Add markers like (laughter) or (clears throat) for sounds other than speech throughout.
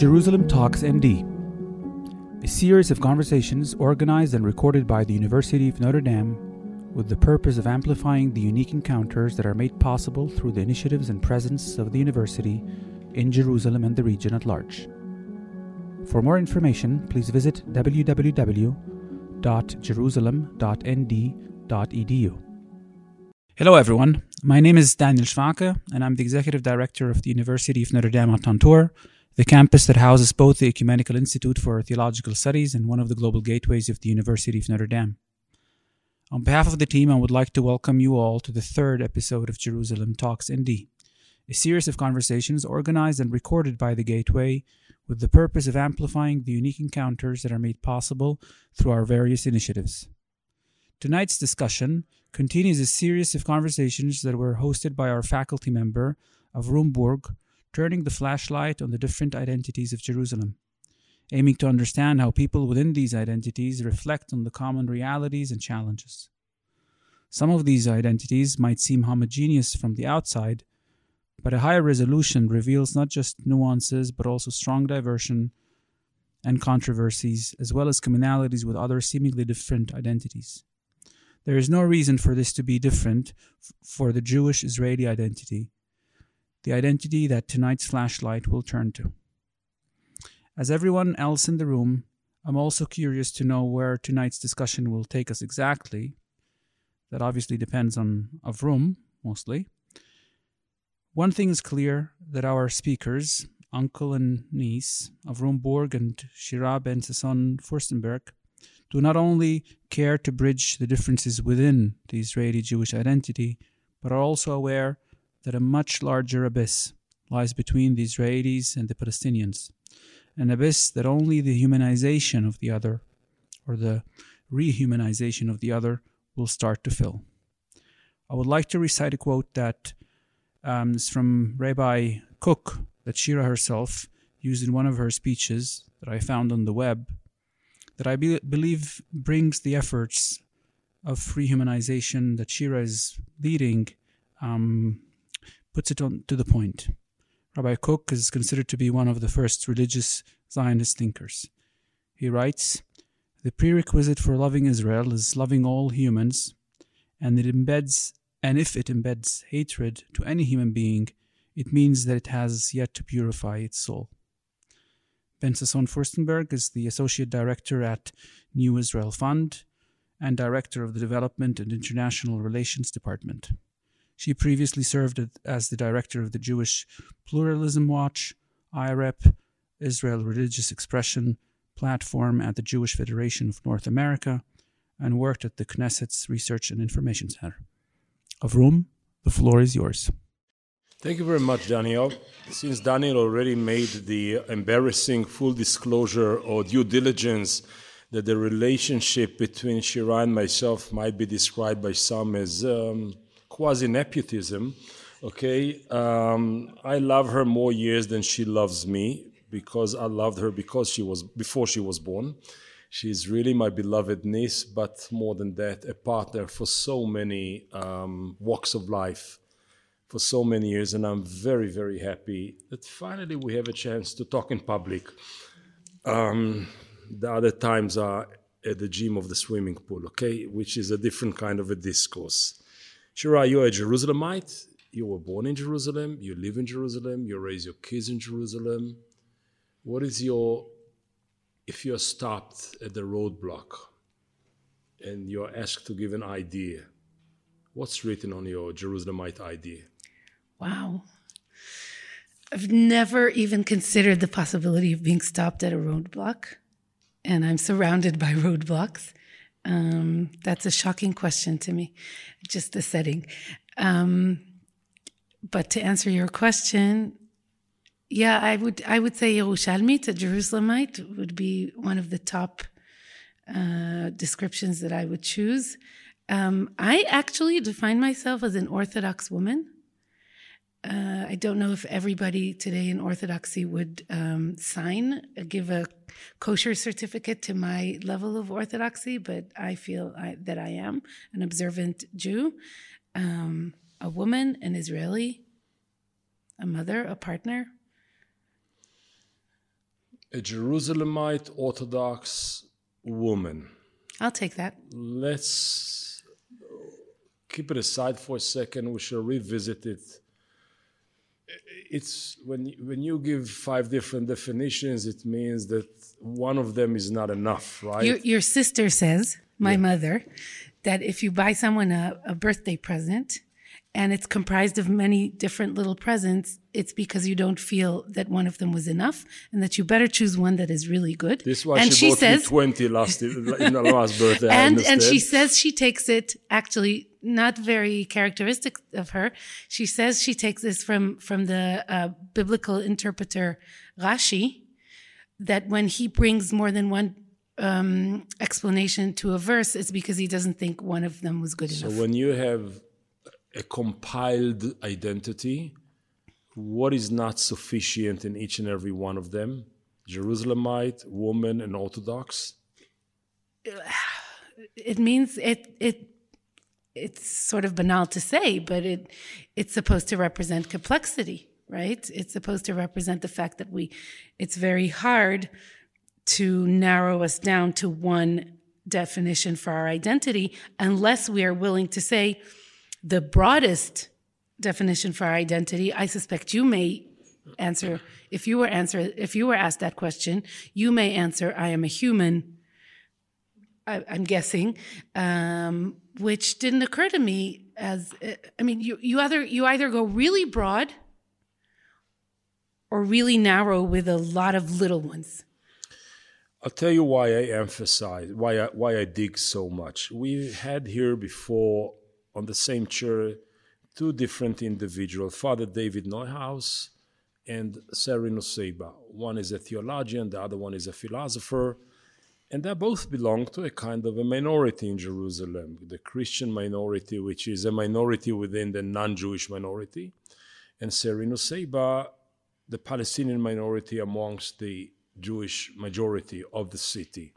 Jerusalem Talks ND, a series of conversations organized and recorded by the University of Notre Dame with the purpose of amplifying the unique encounters that are made possible through the initiatives and presence of the university in Jerusalem and the region at large. For more information, please visit www.jerusalem.nd.edu. Hello, everyone. My name is Daniel Schwake, and I'm the Executive Director of the University of Notre Dame at Tantur, the campus that houses both the Ecumenical Institute for Theological Studies and one of the global gateways of the University of Notre Dame. On behalf of the team, I would like to welcome you all to the third episode of Jerusalem Talks ND, a series of conversations organized and recorded by the Gateway with the purpose of amplifying the unique encounters that are made possible through our various initiatives. Tonight's discussion continues a series of conversations that were hosted by our faculty member Avrum Burg, turning the flashlight on the different identities of Jerusalem, aiming to understand how people within these identities reflect on the common realities and challenges. Some of these identities might seem homogeneous from the outside, but a higher resolution reveals not just nuances but also strong diversion and controversies, as well as commonalities with other seemingly different identities. There is no reason for this to be different for the Jewish Israeli identity, the identity that tonight's flashlight will turn to. As everyone else in the room, I'm also curious to know where tonight's discussion will take us exactly. That obviously depends on Avrum, mostly. One thing is clear that our speakers, uncle and niece, Avrum Burg and Shira Ben Sasson Furstenberg, do not only care to bridge the differences within the Israeli Jewish identity, but are also aware that a much larger abyss lies between the Israelis and the Palestinians, an abyss that only the humanization of the other, or the rehumanization of the other, will start to fill. I would like to recite a quote that um, is from Rabbi Kook that Shira herself used in one of her speeches that I found on the web, that I be- believe brings the efforts of rehumanization that Shira is leading um, puts it on to the point. Rabbi Kook is considered to be one of the first religious Zionist thinkers. He writes, "The prerequisite for loving Israel is loving all humans, and it embeds and if it embeds hatred to any human being, it means that it has yet to purify its soul." Ben Sasson Furstenberg is the associate director at New Israel Fund and director of the Development and International Relations Department. She previously served as the director of the Jewish Pluralism Watch, IREP, Israel Religious Expression platform at the Jewish Federation of North America, and worked at the Knesset's Research and Information Center. Avrum, the floor is yours. Thank you very much, Daniel. Since Daniel already made the embarrassing full disclosure or due diligence that the relationship between Shira and myself might be described by some as um, quasi nepotism. Okay, um, I love her more years than she loves me because I loved her because she was before she was born. She's really my beloved niece, but more than that, a partner for so many um, walks of life for so many years, and I'm very, very happy that finally we have a chance to talk in public. Um, the other times are at the gym of the swimming pool, okay, which is a different kind of a discourse. Shira, you're a Jerusalemite. You were born in Jerusalem. You live in Jerusalem. You raise your kids in Jerusalem. What is your, if you're stopped at the roadblock and you're asked to give an idea, what's written on your Jerusalemite idea? Wow. I've never even considered the possibility of being stopped at a roadblock, and I'm surrounded by (laughs) roadblocks. Um, that's a shocking question to me, just the setting. Um, but to answer your question, yeah, I would I would say a Jerusalemite, would be one of the top uh, descriptions that I would choose. Um, I actually define myself as an Orthodox woman. Uh, I don't know if everybody today in Orthodoxy would um, sign, uh, give a kosher certificate to my level of Orthodoxy, but I feel I, that I am an observant Jew, um, a woman, an Israeli, a mother, a partner. a Jerusalemite Orthodox woman. I'll take that. Let's keep it aside for a second. We shall revisit it. It's when when you give five different definitions, it means that one of them is not enough, right? Your, your sister says, my mother, that if you buy someone a, a birthday present and it's comprised of many different little presents, it's because you don't feel that one of them was enough and that you better choose one that is really good. this is why and she, she bought says, me twenty last in the last birthday. (laughs) And and she says she takes it actually not very characteristic of her. She says she takes this from from the uh, biblical interpreter Rashi that when he brings more than one um, explanation to a verse, it's because he doesn't think one of them was good So enough. So when you have a compiled identity, what is not sufficient in each and every one of them? Jerusalemite, woman, and Orthodox. it means it it it's sort of banal to say, but it it's supposed to represent complexity, right? It's supposed to represent the fact that we it's very hard to narrow us down to one definition for our identity unless we are willing to say the broadest definition for our identity. I suspect you may answer if you were answer if you were asked that question, you may answer I am a human I, I'm guessing, um, which didn't occur to me as I mean, you you either you either go really broad or really narrow with a lot of little ones. I'll tell you why I emphasize why I, why I dig so much. We had here before on the same chair two different individuals, Father David Neuhaus and Sari Nusseibeh. One is a theologian, the other one is a philosopher, and they both belong to a kind of a minority in Jerusalem, the Christian minority, which is a minority within the non-Jewish minority, and Sari Nusseibeh, the Palestinian minority amongst the Jewish majority of the city.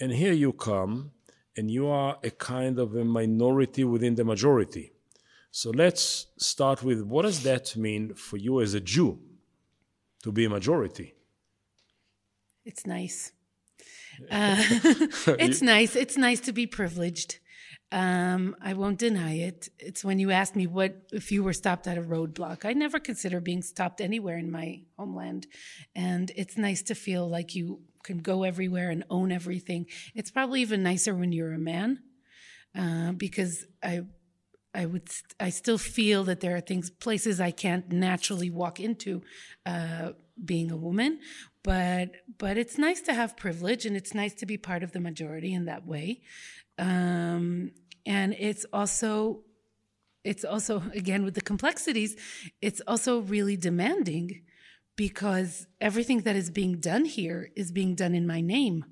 And here you come, and you are a kind of a minority within the majority. So let's start with what does that mean for you as a Jew to be a majority? It's nice. Uh, (laughs) it's (laughs) nice. It's nice to be privileged. Um, I won't deny it. It's when you asked me what if you were stopped at a roadblock. I never consider being stopped anywhere in my homeland, and it's nice to feel like you can go everywhere and own everything. It's probably even nicer when you're a man, uh, because I I would st- I still feel that there are things places I can't naturally walk into uh, being a woman but but it's nice to have privilege and it's nice to be part of the majority in that way um, and it's also it's also again with the complexities it's also really demanding because everything that is being done here is being done in my name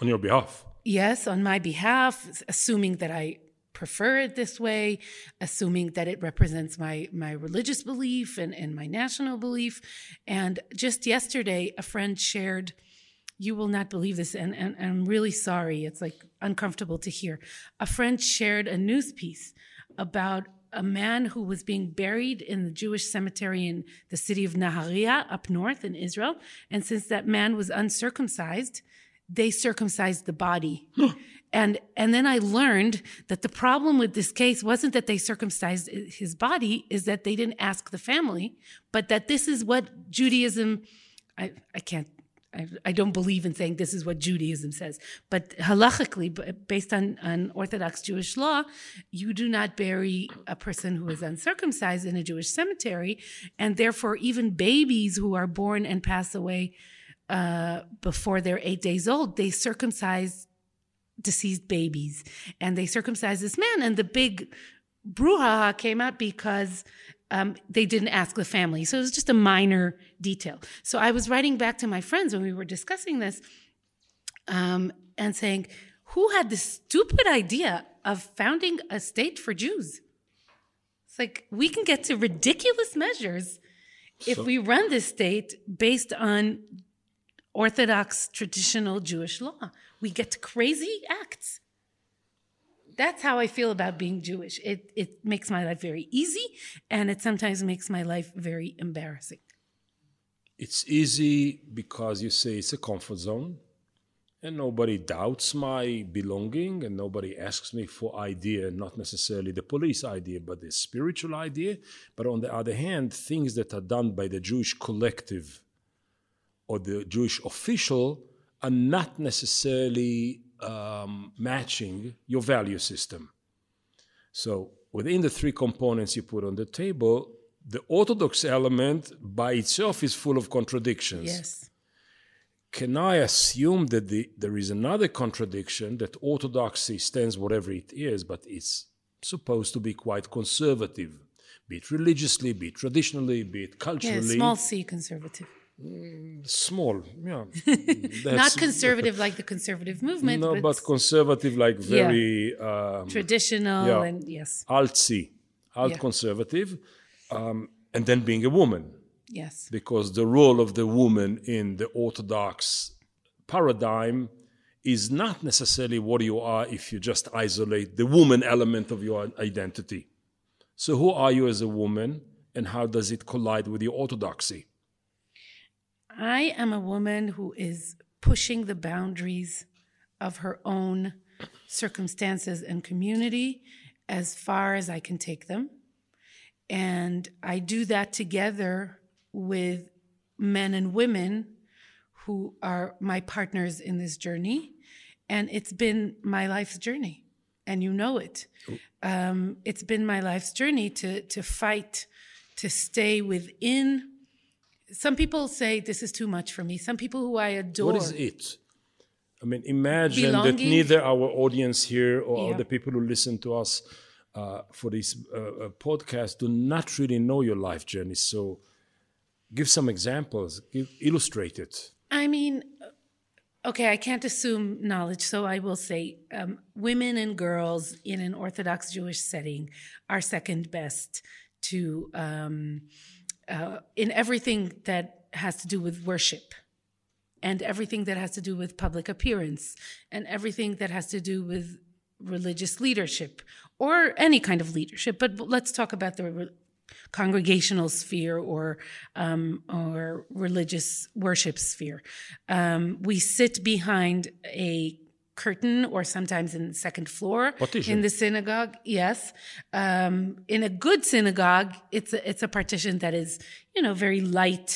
On your behalf. yes, on my behalf, assuming that I prefer it this way, assuming that it represents my my religious belief and, and my national belief. And just yesterday, a friend shared, you will not believe this, and, and, and I'm really sorry, it's like uncomfortable to hear. A friend shared a news piece about a man who was being buried in the Jewish cemetery in the city of Nahariya up north in Israel. And since that man was uncircumcised, they circumcised the body. (gasps) and and then I learned that the problem with this case wasn't that they circumcised his body, is that they didn't ask the family, but that this is what Judaism I, I can't I, I don't believe in saying this is what Judaism says, but halachically, based on, on Orthodox Jewish law, you do not bury a person who is uncircumcised in a Jewish cemetery, and therefore, even babies who are born and pass away uh, before they're eight days old, they circumcise deceased babies, and they circumcised this man, and the big brouhaha came out because um, they didn't ask the family. So it was just a minor detail. So I was writing back to my friends when we were discussing this um, and saying, who had this stupid idea of founding a state for Jews? It's like we can get to ridiculous measures if we run this state based on Orthodox traditional Jewish law. We get crazy acts that's how I feel about being Jewish. It it makes my life very easy, and it sometimes makes my life very embarrassing. it's easy because you say it's a comfort zone and nobody doubts my belonging and nobody asks me for idea not necessarily the police idea but the spiritual idea but on the other hand things that are done by the jewish collective or the jewish official are not necessarily um, matching your value system so within the three components you put on the table the orthodox element by itself is full of contradictions Yes. can I assume that the, there is another contradiction that orthodoxy stands whatever it is, but it's supposed to be quite conservative, be it religiously, be it traditionally, be it Yeah, culturally. small c conservative. Small, yeah. (laughs) Not conservative like the conservative movement, No, but, but conservative, like very um, traditional yeah. and yes, alt-C, alt Yeah. conservative, um, and then being a woman. yes. because the role of the woman in the Orthodox paradigm is not necessarily what you are if you just isolate the woman element of your identity. So, who are you as a woman, and how does it collide with your orthodoxy? I am a woman who is pushing the boundaries of her own circumstances and community as far as I can take them. And I do that together with men and women who are my partners in this journey. And it's been my life's journey, and you know it. Um, it's been my life's journey to, to fight, to stay within some people say this is too much for me. Some people who I adore. What is it? I mean, imagine that neither our audience here or Yeah. the people who listen to us uh, for this uh, uh, podcast do not really know your life journey. So, give some examples, give, illustrate it. I mean, okay, I can't assume knowledge, so I will say um, women and girls in an Orthodox Jewish setting are second best to um, uh, in everything that has to do with worship. And everything that has to do with public appearance, and everything that has to do with religious leadership or any kind of leadership. But let's talk about the re- congregational sphere or um, or religious worship sphere. Um, we sit behind a curtain or sometimes in the second floor Partition. in the synagogue yes um, in a good synagogue it's a, it's a partition that is you know very light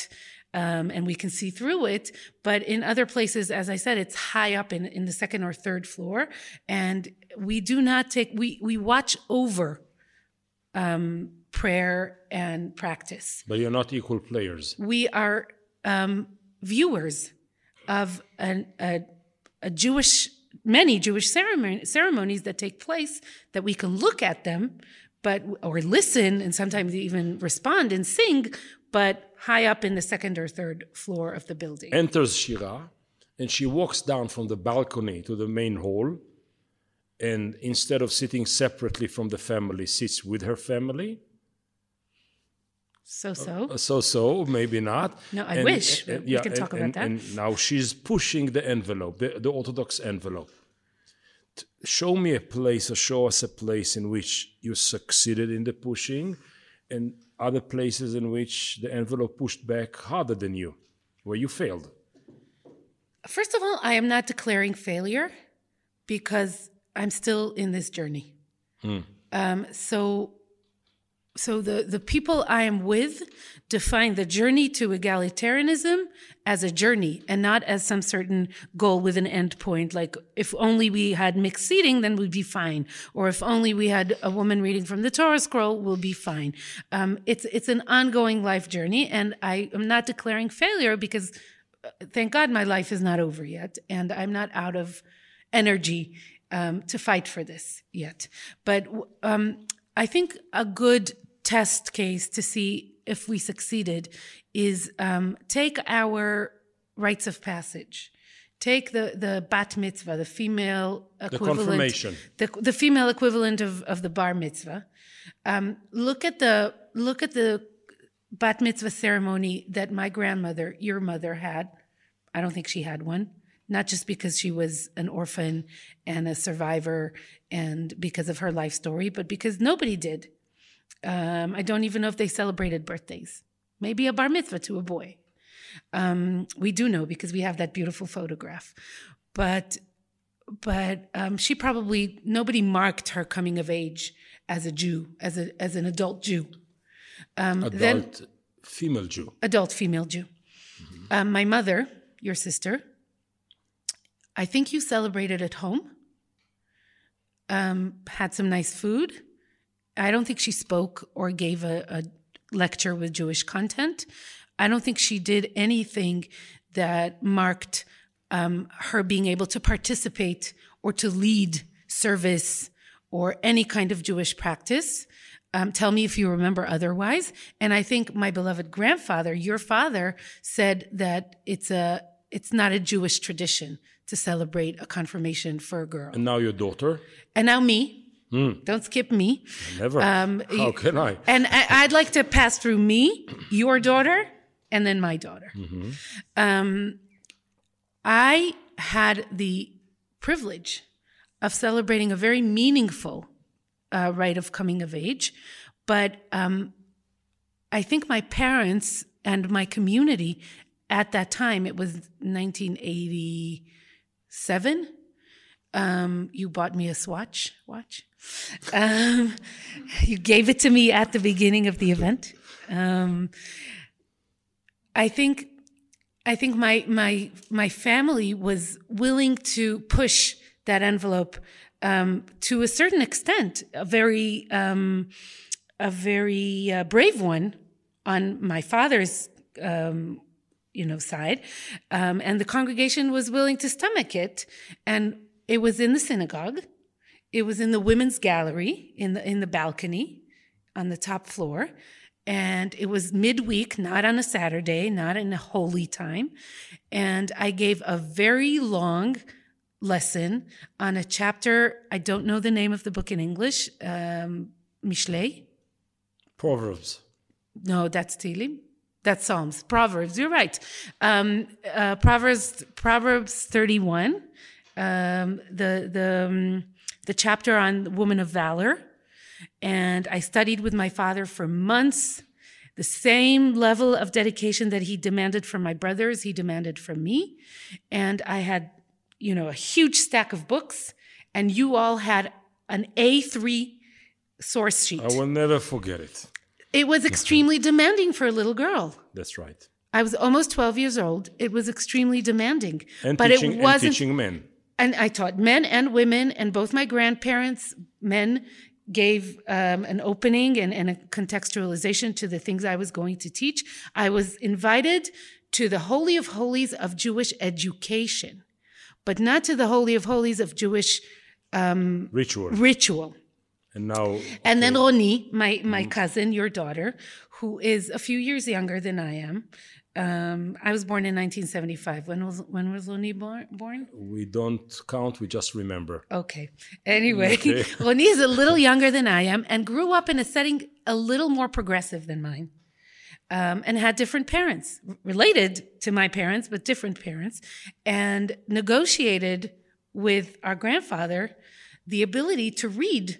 um, and we can see through it but in other places as i said it's high up in, in the second or third floor and we do not take we we watch over um, prayer and practice But you're not equal players. we are um, viewers of an, a, a Jewish, many Jewish ceremonies that take place that we can look at them, but or listen and sometimes even respond and sing, but high up in the second or third floor of the building. enters Shira and she walks down from the balcony to the main hall and instead of sitting separately from the family sits with her family so uh, so. so so maybe not No, I wish. Uh, we can and- talk about and- that. and now she's pushing the envelope the, the orthodox envelope T- show me a place or show us a place in which you succeeded in the pushing and other places in which the envelope pushed back harder than you where you failed First of all, I am not declaring failure because I'm still in this journey. Hmm. Um, so, so the the people I am with define the journey to egalitarianism as a journey and not as some certain goal with an end point. Like if only we had mixed seating, then we'd be fine, or if only we had a woman reading from the Torah scroll, we'll be fine. Um, it's it's an ongoing life journey, and I am not declaring failure because thank God my life is not over yet, and I'm not out of energy um, to fight for this yet. But um, I think a good test case to see if we succeeded is um, take our rites of passage. Take the, the bat mitzvah, the female equivalent, confirmation. the, the female equivalent of, of the bar mitzvah. Um, look at the look at the bat mitzvah ceremony that my grandmother, your mother, had. I don't think she had one. Not just because she was an orphan and a survivor and because of her life story, but because nobody did. Um, I don't even know if they celebrated birthdays. Maybe a bar mitzvah to a boy. Um, we do know because we have that beautiful photograph. But but um, she probably nobody marked her coming of age as a Jew, as a as an adult Jew. Um, Adult then female Jew. adult female Jew. Um, my mother, your sister, I think you celebrated at home. Um, had some nice food. I don't think she spoke or gave a, a lecture with Jewish content. I don't think she did anything that marked um, her being able to participate or to lead service or any kind of Jewish practice. Um, tell me if you remember otherwise. And I think my beloved grandfather, your father, said that it's a it's not a Jewish tradition to celebrate a confirmation for a girl. And now your daughter? And now me. Don't skip me. Never. Um, How can I? And I, I'd like to pass through me, your daughter, and then my daughter. Um, I had the privilege of celebrating a very meaningful uh, rite of coming of age, but um, I think my parents and my community at that time, it was 1987. Um, you bought me a swatch watch. Um, you gave it to me at the beginning of the event. Um, I think, I think my my my family was willing to push that envelope um, to a certain extent, a very um, a very uh, brave one on my father's um, you know side, um, and the congregation was willing to stomach it, and it was in the synagogue, it was in the women's gallery in the in the balcony on the top floor. And it was midweek, not on a Saturday, not in a holy time. And I gave a very long lesson on a chapter. I don't know the name of the book in English. Um. Proverbs. No, that's Tehillim. That's Psalms. Proverbs. You're right. Um, uh, Proverbs. Proverbs 31. Um, the the um, the chapter on the woman of valor, and I studied with my father for months. The same level of dedication that he demanded from my brothers, he demanded from me, and I had, you know, a huge stack of books, and you all had an A3 source sheet. I will never forget it. It was extremely demanding for a little girl. That's right. I was almost 12 years old. It was extremely demanding. And but teaching, it wasn't teaching men. And I taught men and women, and both my grandparents, men, gave um, an opening and, and a contextualization to the things I was going to teach. I was invited to the Holy of Holies of Jewish education, but not to the Holy of Holies of Jewish Ritual. ritual. And now And then Roni, my, my cousin, your daughter, who is a few years younger than I am. Um, I was born in 1975. When was when was Roni born? born? we don't count, we just remember. Okay. Anyway, (laughs) Roni (laughs) is a little younger than I am and grew up in a setting a little more progressive than mine. Um, and had different parents, related to my parents, but different parents, and negotiated with our grandfather the ability to read,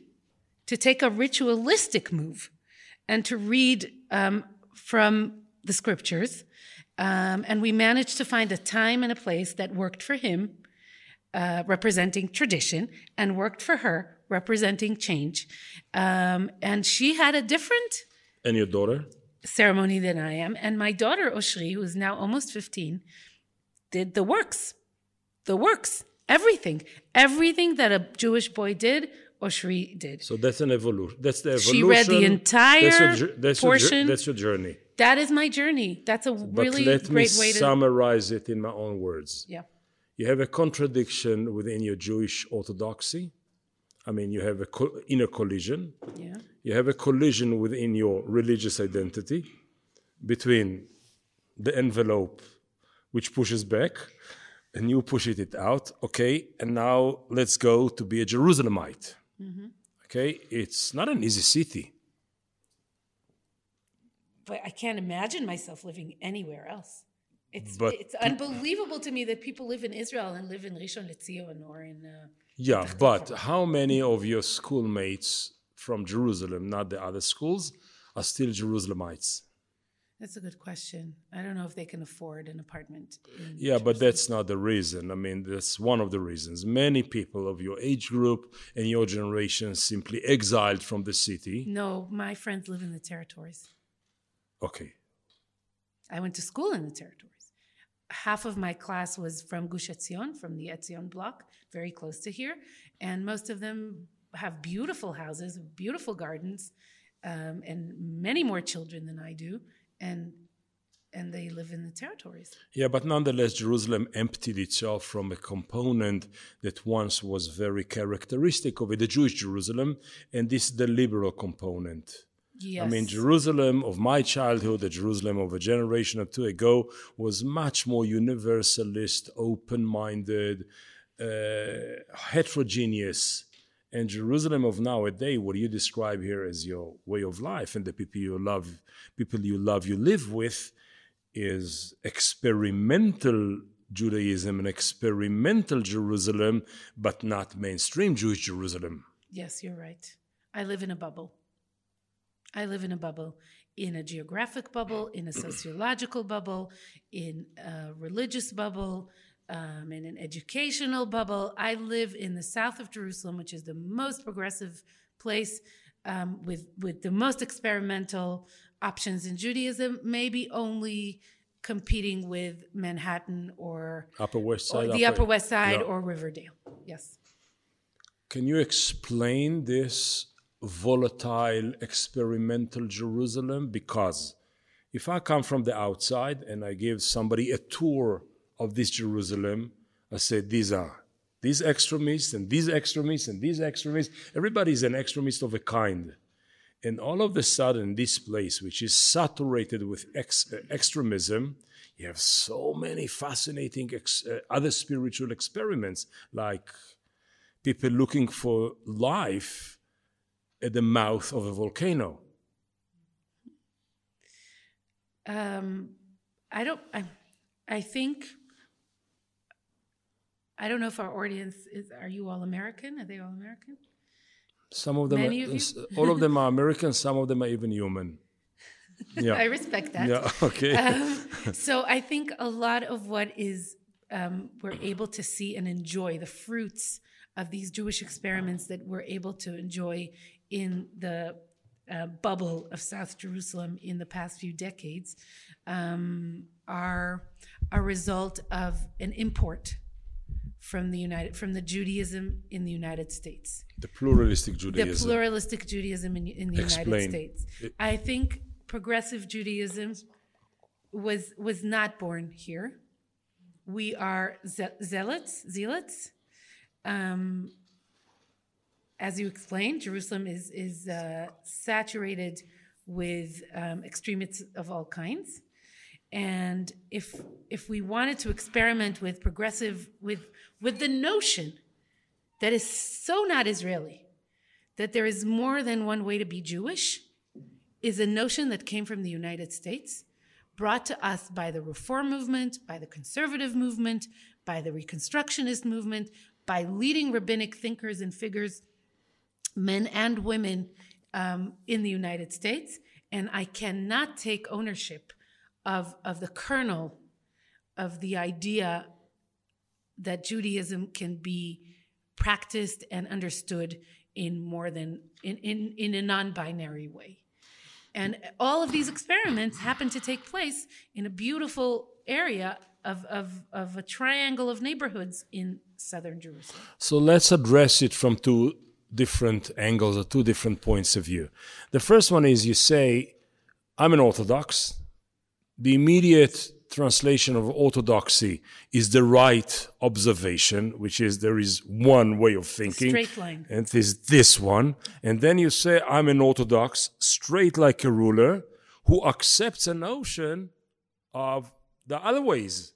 to take a ritualistic move, and to read um, from the scriptures. Um, and we managed to find a time and a place that worked for him uh, representing tradition and worked for her representing change. Um, and she had a different And your daughter? ceremony than I am. And my daughter, Oshri, who is now almost 15, did the works. The works. Everything. Everything that a Jewish boy did, Oshri did. So that's an evolution. That's the evolution. She read the entire that's your, that's portion. that's your journey. That is my journey. That's a But really let me great way to. summarize it in my own words. yeah. You have a contradiction within your Jewish orthodoxy. I mean, you have a co- inner collision. Yeah. You have a collision within your religious identity between the envelope which pushes back and you push it out. Okay, and now let's go to be a Jerusalemite. Mm-hmm. Okay, it's not an easy city. But I can't imagine myself living anywhere else. It's But it's unbelievable to me that people live in Israel and live in Rishon LeZion or in. Uh, Yeah, but how many of your schoolmates from Jerusalem, not the other schools, are still Jerusalemites? That's a good question. I don't know if they can afford an apartment. in Yeah, but that's not the reason. I mean, that's one of the reasons. Many people of your age group and your generation simply exiled from the city. No, my friends live in the territories. Okay. I went to school in the territories. Half of my class was from Gush Etzion, from the Etzion block, very close to here, and most of them have beautiful houses, beautiful gardens, um, and many more children than I do, and and they live in the territories. Yeah, but nonetheless, Jerusalem emptied itself from a component that once was very characteristic of it, the Jewish Jerusalem, and this is the liberal component. Yes. I mean, Jerusalem of my childhood, the Jerusalem of a generation or two ago, was much more universalist, open minded, uh, heterogeneous. And Jerusalem of nowadays, what you describe here as your way of life and the people you love, people you love, you live with, is experimental Judaism and experimental Jerusalem, but not mainstream Jewish Jerusalem. Yes, you're right. I live in a bubble. I live in a bubble, in a geographic bubble, in a (clears throat) sociological bubble, in a religious bubble, um, in an educational bubble. I live in the south of Jerusalem, which is the most progressive place um, with with the most experimental options in Judaism. Maybe only competing with Manhattan or, Upper West Side. the Upper West Side yeah. or Riverdale. Yes. Can you explain this volatile experimental Jerusalem? Because if I come from the outside and I give somebody a tour of this Jerusalem, I say these are these extremists and these extremists and these extremists. Everybody is an extremist of a kind. And all of a sudden, this place, which is saturated with ex- extremism, you have so many fascinating ex- uh, other spiritual experiments, like people looking for life at the mouth of a volcano. Um, I don't. I, I think. I don't know if our audience is. Are you all American? Are they all American? Some of them, Many are, of you? all of them are American. Some of them are even human. (laughs) Yeah. I respect that. yeah. (laughs) Okay. Um, so I think a lot of what is um, we're able to see and enjoy the fruits of these Jewish experiments that we're able to enjoy in the uh, bubble of South Jerusalem in the past few decades um, are a result of an import from the United from the Judaism in the United States the pluralistic Judaism. the pluralistic Judaism in, in the Explain. United States. I think progressive Judaism was was not born here. We are ze- zealots, zealots. Um, as you explained, Jerusalem is is uh, saturated with um, extremists of all kinds. And if if we wanted to experiment with progressive with with the notion that is so not Israeli, that there is more than one way to be Jewish, is a notion that came from the United States, brought to us by the reform movement, by the conservative movement, by the reconstructionist movement, by leading rabbinic thinkers and figures, men and women um, in the United States. And I cannot take ownership of, of the kernel of the idea that Judaism can be practiced and understood in more than in, in, in a non-binary way. And all of these experiments happen to take place in a beautiful area of, of, of a triangle of neighborhoods in southern Jerusalem. So let's address it from two different angles or two different points of view. The first one is you say, I'm an Orthodox. The immediate translation of orthodoxy is the right observation, which is there is one way of thinking. Straight line. And it is this one. And then you say, I'm an Orthodox, straight like a ruler, who accepts a notion of the other ways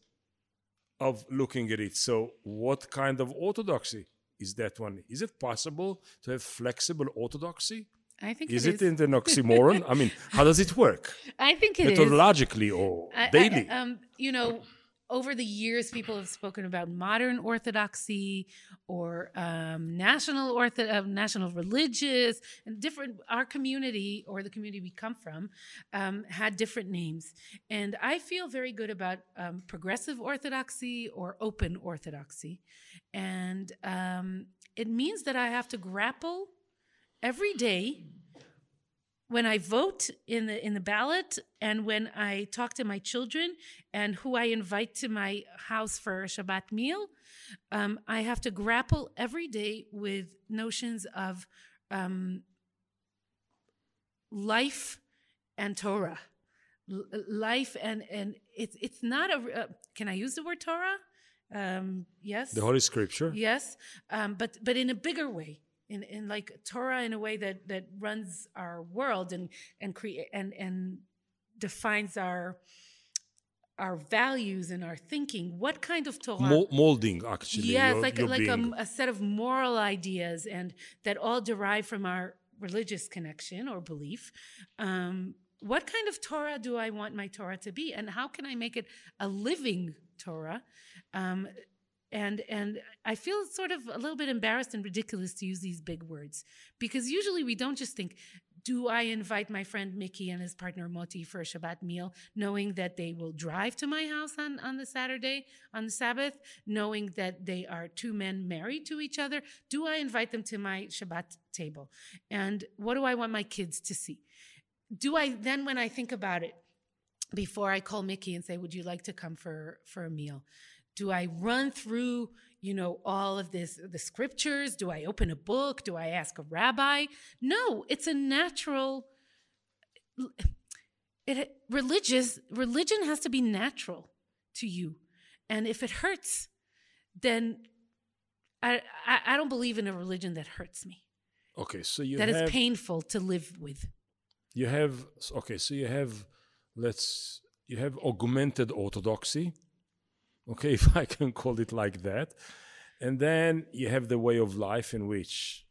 of looking at it. So, what kind of orthodoxy is that one? Is it possible to have flexible orthodoxy? I think Is it it in an oxymoron? I mean, how does it work? (laughs) I think it is. Methodologically or I- I- daily? um, you know, over the years, people have spoken about modern orthodoxy or um, national ortho, uh, national religious, and different. Our community or the community we come from um, had different names, and I feel very good about um, progressive orthodoxy or open orthodoxy, and um, it means that I have to grapple every day when I vote in the in the ballot and when I talk to my children and who I invite to my house for a Shabbat meal, um, I have to grapple every day with notions of um, life and Torah, L- life and and it's it's not a. Uh, can I use the word Torah? Um, yes. The Holy Scripture. Yes, um, but but in a bigger way in, in like Torah in a way that that runs our world and and create and and defines our our values and our thinking. What kind of Torah? Mo- molding, actually. yes, your- like your like a, a set of moral ideas and that all derive from our religious connection or belief. Um, what kind of Torah do I want my Torah to be, and how can I make it a living Torah? Um, and and I feel sort of a little bit embarrassed and ridiculous to use these big words because usually we don't just think, do I invite my friend Mickey and his partner Moti for a Shabbat meal, knowing that they will drive to my house on, on the Saturday, on the Sabbath, knowing that they are two men married to each other? Do I invite them to my Shabbat table? And what do I want my kids to see? Do I then, when I think about it, before I call Mickey and say, "Would you like to come for for a meal?" Do I run through, you know, all of this the scriptures? Do I open a book? Do I ask a rabbi? No, it's a natural it religious religion has to be natural to you. And if it hurts, then I I, I don't believe in a religion that hurts me. Okay, so you That is have painful to live with. you have okay, so you have let's you have augmented orthodoxy. Okay, (laughs) if I can call it like that. And then you have the way of life in which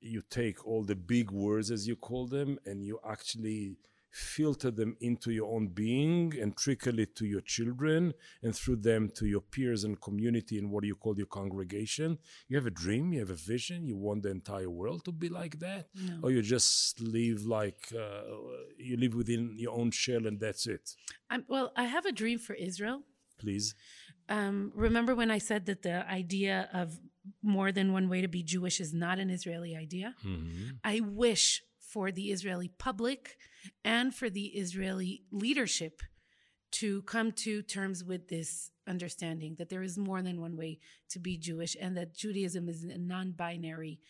you take all the big words as you call them and you actually filter them into your own being and trickle it to your children and through them to your peers and community and what do you call your congregation. You have a dream you have a vision you want the entire world to be like that? Or you just live like uh, you live within your own shell and that's it? I'm, well, I have a dream for Israel. please Um, remember when I said that the idea of more than one way to be Jewish is not an Israeli idea? I wish for the Israeli public and for the Israeli leadership to come to terms with this understanding that there is more than one way to be Jewish and that Judaism is a non binary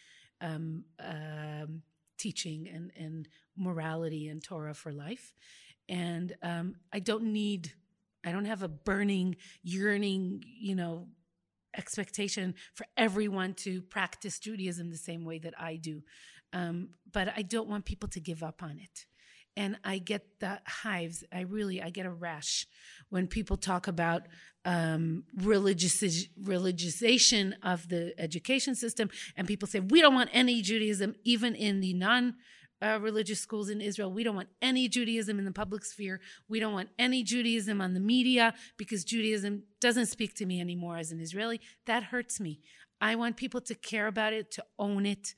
um, um, teaching and, and morality and Torah for life. And um, I don't need, I don't have a burning, yearning, you know, expectation for everyone to practice Judaism the same way that I do. Um, but I don't want people to give up on it. And I get the hives. I really, I get a rash when people talk about um, religious religiousation of the education system, and people say we don't want any Judaism, even in the non uh, religious schools in Israel. We don't want any Judaism in the public sphere. We don't want any Judaism on the media because Judaism doesn't speak to me anymore as an Israeli. That hurts me. I want people to care about it, to own it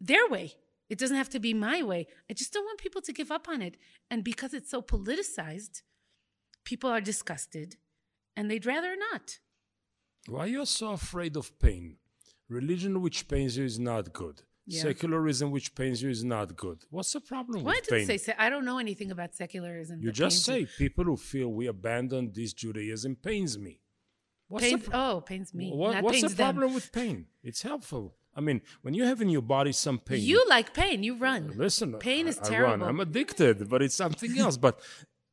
their way. It doesn't have to be my way. I just don't want people to give up on it. And because it's so politicized, people are disgusted and they'd rather not. Why are you so afraid of pain? Religion which pains you is not good. Yeah. Secularism which pains you is not good. What's the problem Why with did pain? say, say? I don't know anything about secularism. you just say people who feel we abandoned this Judaism pains me. What's Pains, the, oh, pains me. what- what's the pains them. problem with pain? It's helpful. I mean, when you have in your body some pain, You like pain. You run. listen. Pain I, is I run. terrible. I'm addicted, but it's something else. But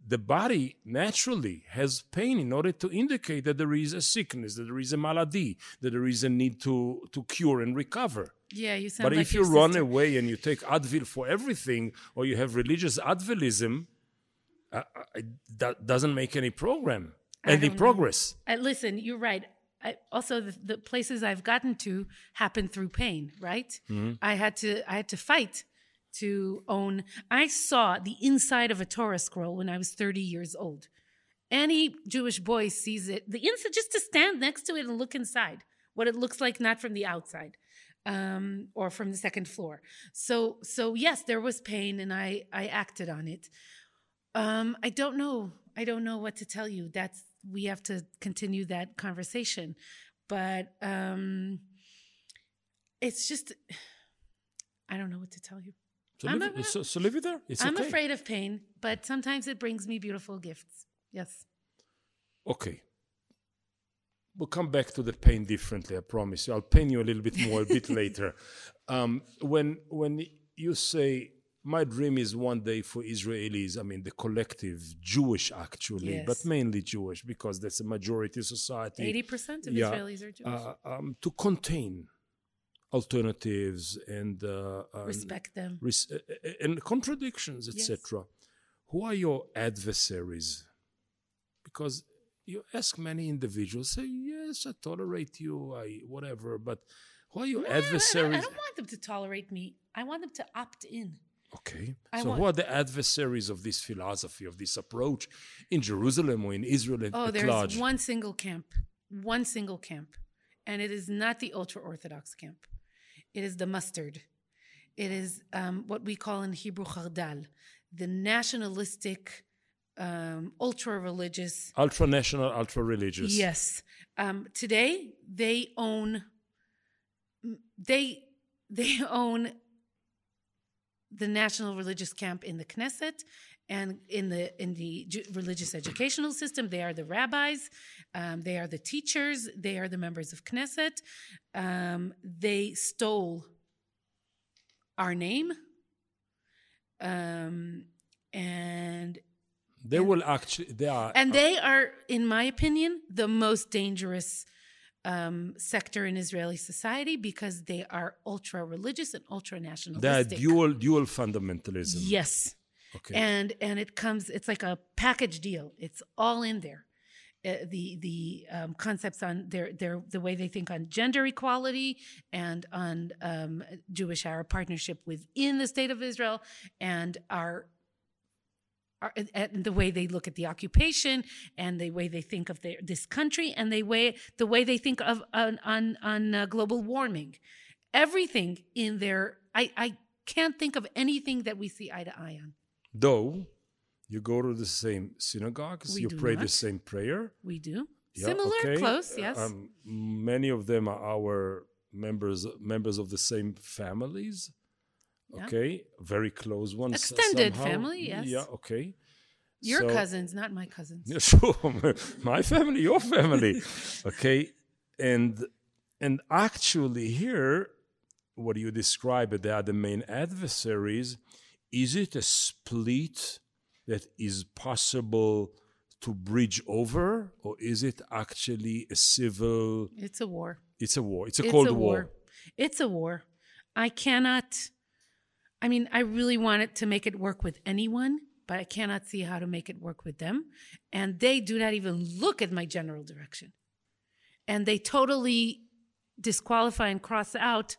the body naturally has pain in order to indicate that there is a sickness, that there is a malady, that there is a need to to cure and recover. Yeah, you sound But like if you run sister. away and you take Advil for everything, or you have religious Advilism, uh, uh, that doesn't make any program, any progress. I, listen, you're right. I, also, the, the places I've gotten to happen through pain. Right? Mm-hmm. I had to. I had to fight to own. I saw the inside of a Torah scroll when I was 30 years old, Any Jewish boy sees it. The inside, just to stand next to it and look inside, what it looks like, not from the outside um, or from the second floor. So, so yes, there was pain, and I I acted on it. Um, I don't know. I don't know what to tell you. That's we have to continue that conversation, but um, it's just I don't know what to tell you. So, I'm leave, a- so, so leave it there. It's I'm okay. afraid of pain, but sometimes it brings me beautiful gifts. Yes. Okay. We'll come back to the pain differently. I promise you. I'll pain you a little bit more a bit (laughs) later. Um, when when you say my dream is one day for Israelis, I mean the collective Jewish actually, but mainly Jewish because that's a majority society. Eighty percent of Yeah. Israelis are Jewish. uh, um, to contain alternatives and uh, and Respect them. res- uh, uh, and contradictions, etc. Who are your adversaries? Because you ask many individuals, say, "Yes, I tolerate you, I whatever," but who are your No, I I don't, adversaries? I don't want them to tolerate me. I want them to opt in. Okay, I so who are the adversaries of this philosophy, of this approach, in Jerusalem or in Israel at, Oh, there's large? one single camp, one single camp, and it is not the ultra orthodox camp. It is the mustard. It is um, what we call in Hebrew chardal, the nationalistic, um, ultra religious. Ultra national, ultra religious. Yes. Um, today they own. They they (laughs) own the national religious camp in the Knesset and in the in the Ju- religious educational system. They are the rabbis, um, they are the teachers, they are the members of Knesset. Um, they stole our name, um, and They will actually. They are. and they are, in my opinion, the most dangerous um, sector in Israeli society because they are ultra religious and ultra they are dual dual fundamentalism. Yes. Okay. And and it comes. It's like a package deal. It's all in there. Uh, the the um, concepts on their their the way they think on gender equality and on um, Jewish Arab partnership within the state of Israel and our and the way they look at the occupation and the way they think of their, this country and the way the way they think of on on, on uh, global warming everything in their I, I can't think of anything that we see eye to eye on Though you go to the same synagogues, We you pray the same prayer. we do Yeah, similar okay. close yes Um, many of them are our members members of the same families. Yeah. Okay, very close ones. Extended somehow. family, yes. Yeah. Okay. your So- cousins not my cousins Yeah, (laughs) sure. My family, your family. (laughs) Okay. And and actually here, what you describe, they are the main adversaries. Is it a split that is possible to bridge over, or is it actually a civil? it's a war It's a war. It's a it's cold a war. war. It's a war. I cannot. I mean, I really wanted to make it work with anyone, but I cannot see how to make it work with them. And they do not even look at my general direction. And they totally disqualify and cross out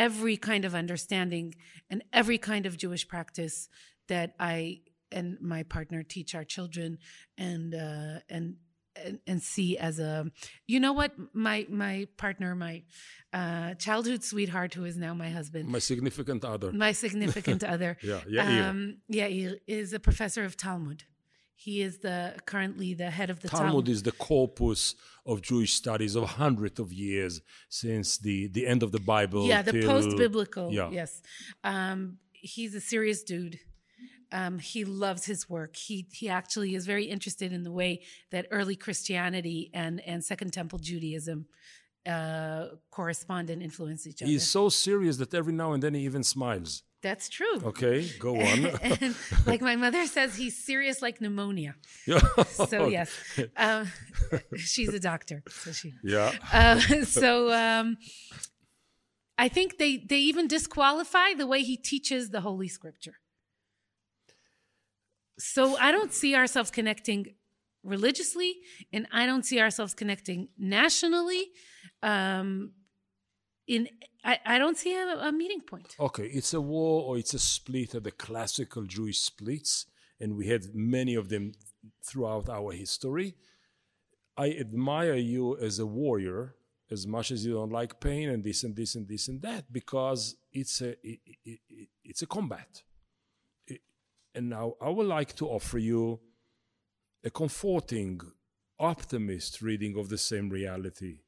every kind of understanding and every kind of Jewish practice that I and my partner teach our children and uh, and and, and see as a you know what? My my partner my uh, childhood sweetheart who is now my husband. My significant other. my significant (laughs) other. Yeah, yeah um, Yair is a professor of Talmud he is the currently the head of the Talmud is the corpus of Jewish studies of hundreds of years since the, the end of the Bible. yeah the post biblical Yeah. yes um, he's a serious dude um, he loves his work. He he actually is very interested in the way that early Christianity and and Second Temple Judaism uh, correspond and influence each other. He's so serious that every now and then he even smiles. That's true. Okay, go (laughs) on. and like my mother says, he's serious like pneumonia. (laughs) So yes, um, she's a doctor. So she. yeah. Uh, so um, I think they they even disqualify the way he teaches the Holy Scripture. So I don't see ourselves connecting religiously, and I don't see ourselves connecting nationally. Um, in I, I don't see a, a meeting point. Okay, it's a war or it's a split of the classical Jewish splits, and we had many of them throughout our history. I admire you as a warrior as much as you don't like pain and this and this and this and that because it's a it, it, it, it's a combat. and now I would like to offer you a comforting, optimist reading of the same reality.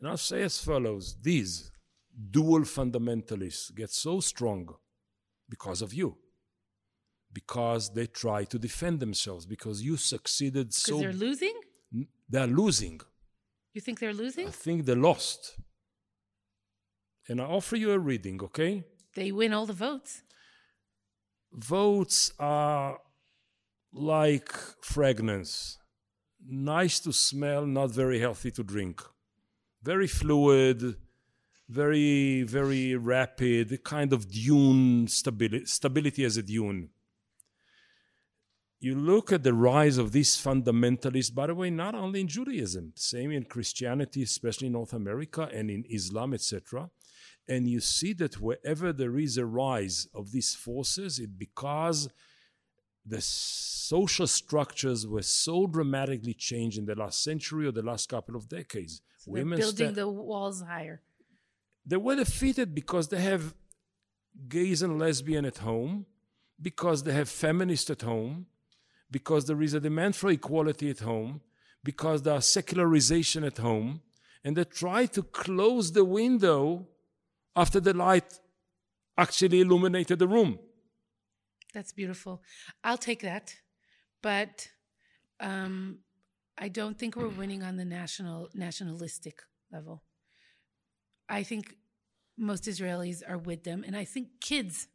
And I'll say as follows: These dual fundamentalists get so strong because of you because they try to defend themselves because you succeeded so Because they're losing? they're losing You think they're losing? i think they lost and i offer you a reading okay They win all the votes. votes are like fragrance nice to smell not very healthy to drink very fluid very very rapid kind of dune stability stability as a dune. You look at the rise of these fundamentalists by the way not only in judaism same in christianity especially in north america and in islam etc and you see that wherever there is a rise of these forces it because the social structures were so dramatically changed in the last century or the last couple of decades So they're building the walls higher. they were defeated because they have gays and lesbian at home, because they have feminists at home, because there is a demand for equality at home, because there are secularization at home, and they try to close the window after the light actually illuminated the room. That's beautiful. I'll take that, but um, I don't think we're winning on the national nationalistic level. I think most Israelis are with them, and I think kids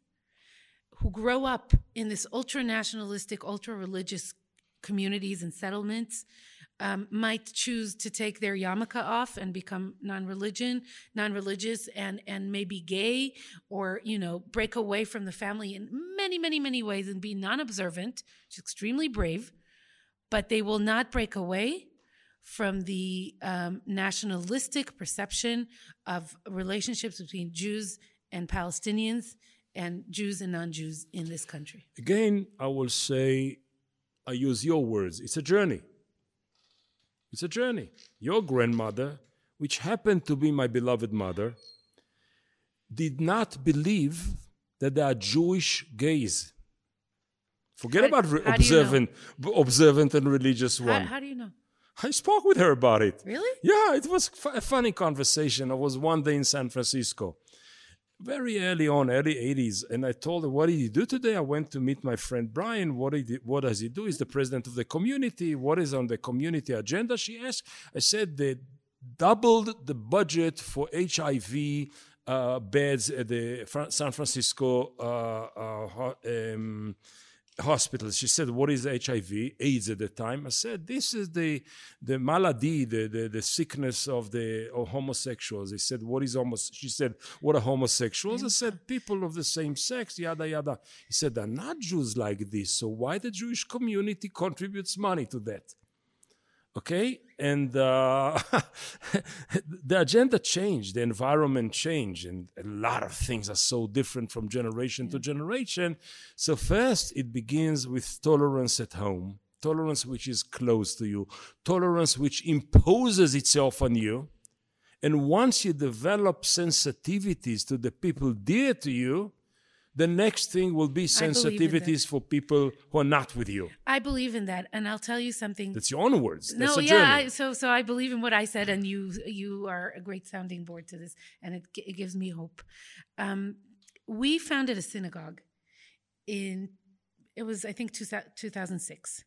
who grow up in this ultra nationalistic, ultra religious communities and settlements um, might choose to take their yarmulke off and become non-religion, non-religious, and and maybe gay, or you know, break away from the family in many, many, many ways and be non-observant. Is extremely brave, but they will not break away from the um, nationalistic perception of relationships between Jews and Palestinians and Jews and non-Jews in this country. Again, I will say, I use your words, it's a journey. It's a journey. Your grandmother, which happened to be my beloved mother, did not believe that there are Jewish gays. Forget How- about re- how do you know? observant, b- observant and religious How, one. how do you know? I spoke with her about it. Really? Yeah, it was f- a funny conversation. I was one day in San Francisco, very early on, early 80s, and I told her, What did you do today? I went to meet my friend Brian. What, did he, what does he do? He's the president of the community. What is on the community agenda? She asked. I said, They doubled the budget for HIV uh, beds at the San Francisco uh, uh, um, hospitals. She said, "What is HIV? AIDS at the time?" I said, "This is the the malady, the the, the sickness of the of homosexuals." He said, "What is homos?" She said, "What are homosexuals?" I said, "People of the same sex." Yada yada. He said, "They're not Jews like this. So why the Jewish community contributes money to that?" Okay, and uh, (laughs) the agenda changed, the environment changed, and a lot of things are so different from generation to generation. So, first, it begins with tolerance at home, tolerance which is close to you, tolerance which imposes itself on you. And once you develop sensitivities to the people dear to you, the next thing will be believe in that. sensitivities for people who are not with you. I believe in that, and I'll tell you something. That's your own words. That's no, yeah. I, so, so I believe in what I said, and you, you are a great sounding board to this, and it, it gives me hope. Um, we founded a synagogue in, it was I think two, 2006.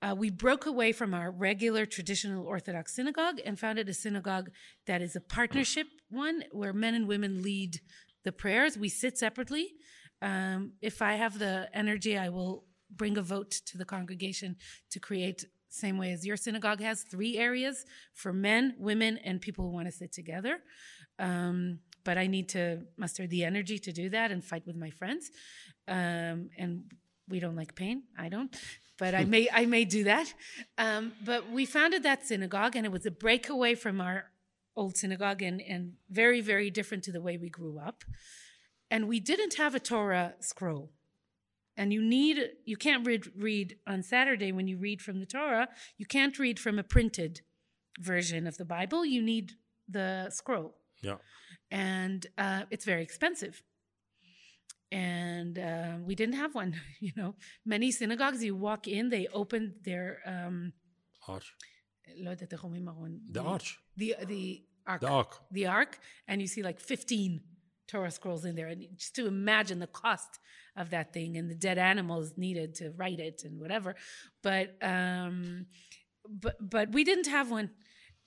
Uh, we broke away from our regular traditional Orthodox synagogue and founded a synagogue that is a partnership one where men and women lead the prayers. We sit separately. Um, if I have the energy, I will bring a vote to the congregation to create same way as your synagogue has three areas for men, women, and people who want to sit together. Um, but I need to muster the energy to do that and fight with my friends. Um, and we don't like pain. I don't, but I (laughs) may I may do that. Um, but we founded that synagogue, and it was a breakaway from our old synagogue, and and very very different to the way we grew up. And we didn't have a Torah scroll. And you need, you can't read, read on Saturday when you read from the Torah, you can't read from a printed version of the Bible. You need the scroll. Yeah. And uh, it's very expensive. And uh, we didn't have one. (laughs) You know, many synagogues, you walk in, they open their. Um, arch. The arch. The, the. The arch. The. And you see like 15 torah scrolls in there and just to imagine the cost of that thing and the dead animals needed to write it and whatever. But um but but we didn't have one.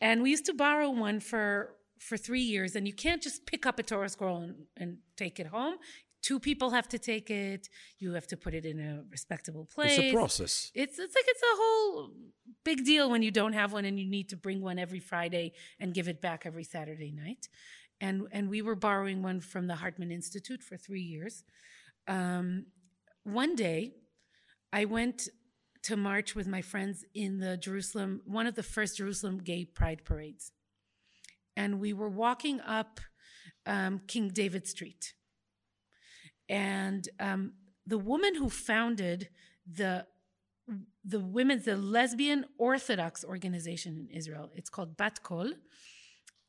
And we used to borrow one for for three years and you can't just pick up a torah scroll and, and take it home. Two people have to take it. You have to put it in a respectable place It's a process. it's it's like it's a whole big deal when you don't have one and you need to bring one every Friday and give it back every Saturday night. And and we were borrowing one from the Hartman Institute for three years. Um, one day, I went to march with my friends in the Jerusalem, one of the first Jerusalem gay pride parades. And we were walking up um, King David Street. And um, the woman who founded the the women's the lesbian orthodox organization in israel it's called bat kol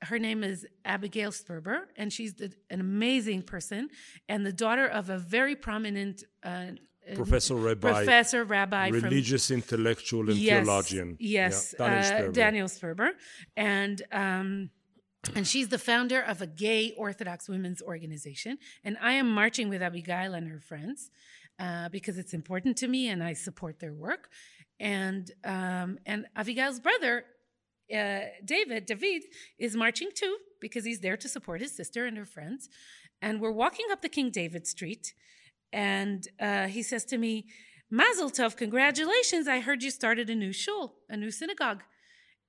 her name is abigail sperber and she's the, an amazing person and the daughter of a very prominent uh, Professor Rabbi. professor rabbi from Religious intellectual and yes, theologian. Yes, Yeah, Daniel uh, Sperber. Daniel Sperber, and um, and she's the founder of a gay Orthodox women's organization. And I am marching with Abigail and her friends uh, because it's important to me, and I support their work. And um, and Abigail's brother. Uh, David, David, is marching too because he's there to support his sister and her friends. And we're walking up the King David Street, and uh, he says to me, Mazel tov, congratulations. I heard you started a new shul, a new synagogue.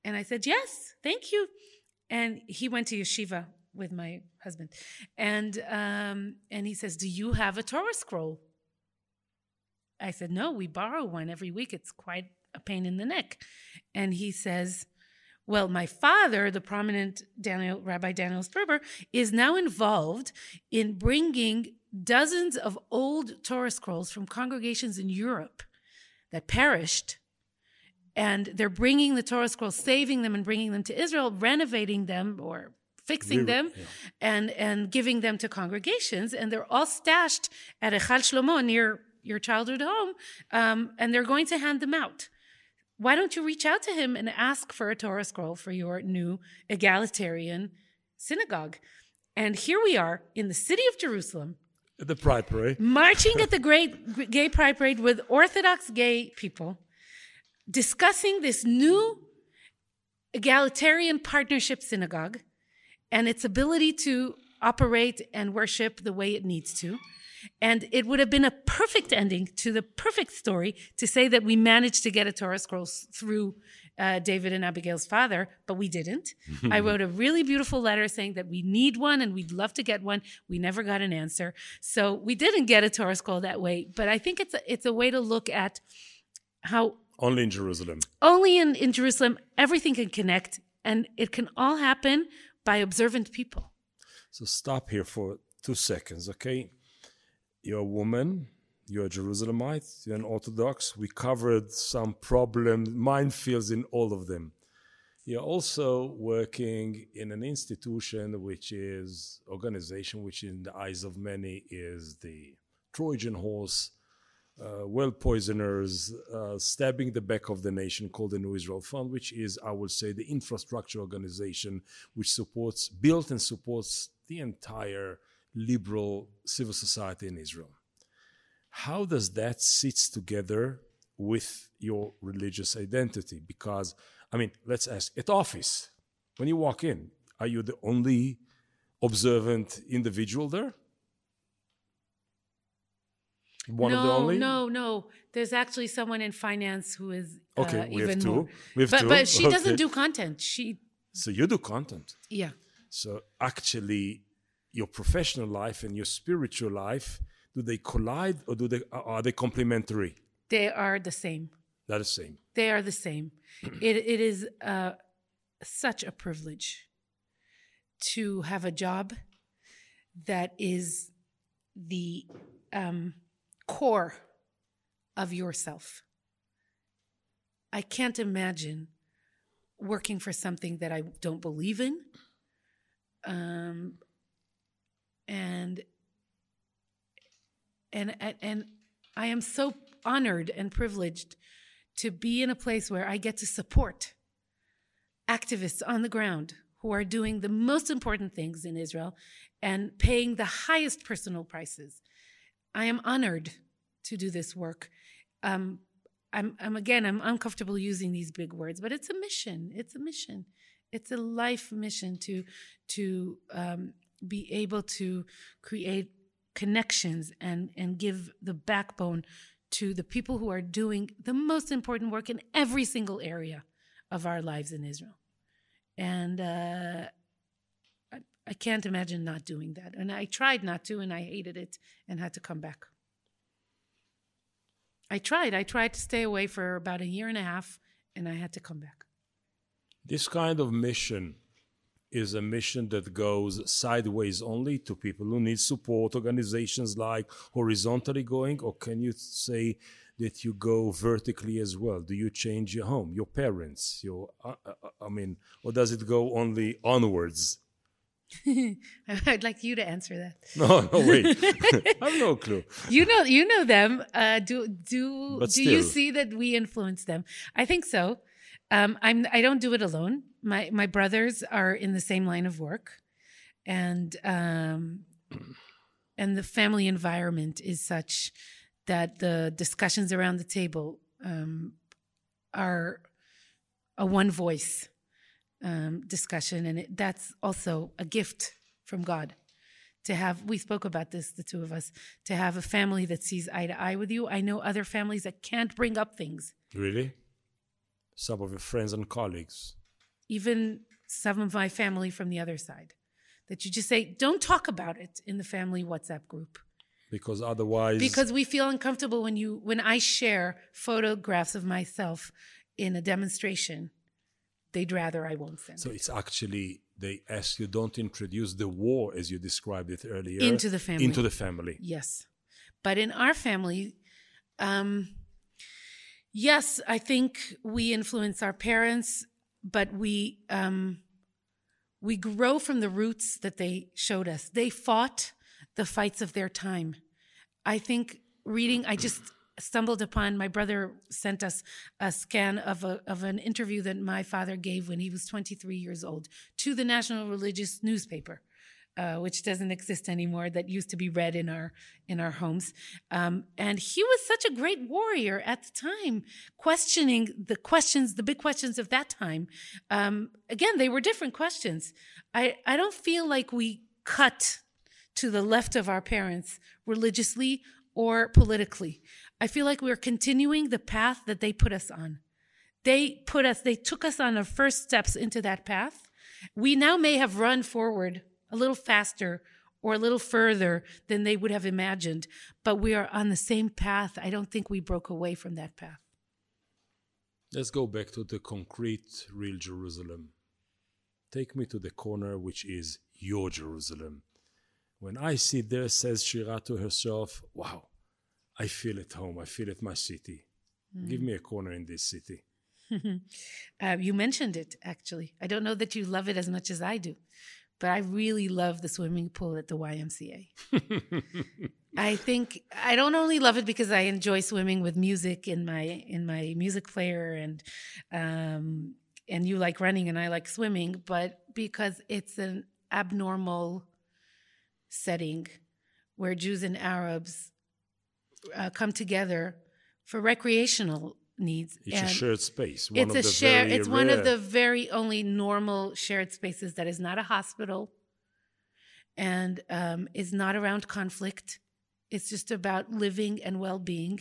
And I said, Yes, thank you. And he went to yeshiva with my husband. And, um, and he says, Do you have a Torah scroll? I said, No, we borrow one every week. It's quite a pain in the neck. And he says, well, my father, the prominent Daniel, Rabbi Daniel Sperber, is now involved in bringing dozens of old Torah scrolls from congregations in Europe that perished. And they're bringing the Torah scrolls, saving them and bringing them to Israel, renovating them or fixing them yeah. and, and giving them to congregations. And they're all stashed at Heichal Shlomo near your childhood home. Um, and they're going to hand them out why don't you reach out to him and ask for a Torah scroll for your new egalitarian synagogue? And here we are in the city of Jerusalem, The Pride Parade. marching at the great gay pride parade with Orthodox gay people, discussing this new egalitarian partnership synagogue and its ability to operate and worship the way it needs to. And it would have been a perfect ending to the perfect story to say that we managed to get a Torah scroll through uh, David and Abigail's father, but we didn't. (laughs) I wrote a really beautiful letter saying that we need one and we'd love to get one. We never got an answer. So we didn't get a Torah scroll that way. But I think it's a, it's a way to look at how Only in Jerusalem. only in, in Jerusalem everything can connect and it can all happen by observant people. So stop here for two seconds, okay? You're a woman, you're a Jerusalemite, you're an Orthodox. We covered some problem minefields in all of them. You're also working in an institution which is organization which in the eyes of many is the Trojan horse, uh, well poisoners, uh, stabbing the back of the nation called the New Israel Fund, which is, I would say, the infrastructure organization which supports, built and supports the entire liberal civil society in Israel. How does that sit together with your religious identity? Because, I mean, let's ask at office, when you walk in, are you the only observant individual there? One no, of the only? no, no. There's actually someone in finance who is uh, Okay, we have even two. more. We have but two. but she doesn't do content. She So you do content. yeah. So actually, your professional life and your spiritual life, do they collide or do they are they complementary? They are the same. They're the same. They are the same. (clears throat) it, it is uh, such a privilege to have a job that is the um, core of yourself. I can't imagine working for something that I don't believe in. Um, and and and I am so honored and privileged to be in a place where I get to support activists on the ground who are doing the most important things in Israel and paying the highest personal prices. I am honored to do this work. Um, I'm, I'm again, I'm uncomfortable using these big words, but it's a mission. It's a mission. It's a life mission to to um, be able to create connections and and give the backbone to the people who are doing the most important work in every single area of our lives in Israel. And uh, I, I can't imagine not doing that. And I tried not to, and I hated it and had to come back. I tried. I tried to stay away for about a year and a half, and I had to come back. This kind of mission is a mission that goes sideways only to people who need support, organizations like horizontally going, or can you say that you go vertically as well? Do you change your home, your parents, your, uh, uh, I mean, or does it go only onwards? (laughs) I'd like you to answer that. (laughs) No, no, wait. (laughs) I have no clue. You know, you know them. Uh, do do But do you see that we influence them? I think so. Um, I'm. I don't do it alone. My my brothers are in the same line of work, and um, (clears throat) and the family environment is such that the discussions around the table um, are a one voice um, discussion, and it, that's also a gift from God. To have, we spoke about this, the two of us, to have a family that sees eye to eye with you. I know other families that can't bring up things, Really? Some of your friends and colleagues. even some of my family from the other side, that you just say, don't talk about it in the family WhatsApp group. Because otherwise, Because we feel uncomfortable when you, when I share photographs of myself in a demonstration, they'd rather I won't send so it. it's actually they ask you don't introduce the war as you described it earlier Into the family. Into the family. Yes. But in our family, um, yes, I think we influence our parents, but we um, we grow from the roots that they showed us. They fought the fights of their time. I think reading, I just stumbled upon my brother sent us a scan of a of an interview that my father gave when he was 23 years old to the National Religious Newspaper uh, which doesn't exist anymore, that used to be read in our in our homes. Um, and he was such a great warrior at the time, questioning the questions, the big questions of that time. Um, again, they were different questions. I I don't feel like we cut to the left of our parents religiously or politically. I feel like we're continuing the path that they put us on. They put us, they took us on our first steps into that path. We now may have run forward a little faster or a little further than they would have imagined, but we are on the same path. I don't think we broke away from that path. Let's go back to the concrete, real Jerusalem. Take me to the corner which is your Jerusalem. When I sit there, says Shira to herself, Wow, I feel at home. I feel at my city. Give me a corner in this city. (laughs) Uh, you mentioned it, actually. I don't know that you love it as much as I do, but I really love the swimming pool at the YMCA. (laughs) I think I don't only love it because I enjoy swimming with music in my in my music player and um, and you like running and I like swimming, but because it's an abnormal setting where Jews and Arabs uh, come together for recreational needs. It's a shared space. One it's a the share. very It's one of the very only normal shared spaces that is not a hospital, and um, is not around conflict. It's just about living and well-being,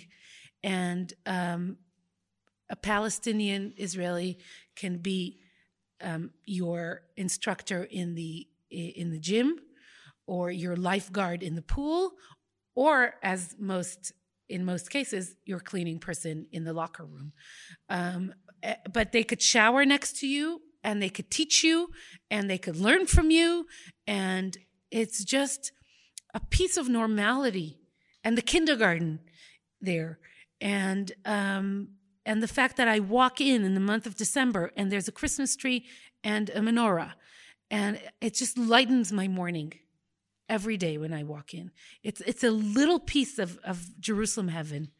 and um, a Palestinian Israeli can be um, your instructor in the in the gym, or your lifeguard in the pool, or as most in most cases, your cleaning person in the locker room. Um, eh, but they could shower next to you, and they could teach you, and they could learn from you, and it's just a piece of normality and the kindergarten there and um, and the fact that I walk in in the month of December and there's a Christmas tree and a menorah, and it just lightens my morning every day when I walk in. It's it's a little piece of of Jerusalem heaven,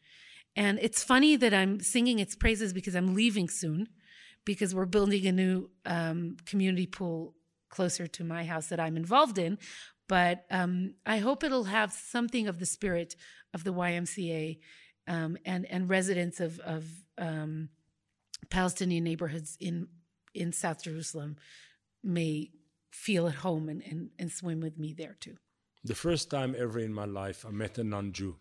and it's funny that I'm singing its praises because I'm leaving soon, because we're building a new um, community pool closer to my house that I'm involved in. But um, I hope it'll have something of the spirit of the YMCA um, and and residents of of um, Palestinian neighborhoods in in South Jerusalem may feel at home and, and, and swim with me there too. The first time ever in my life I met a non-Jew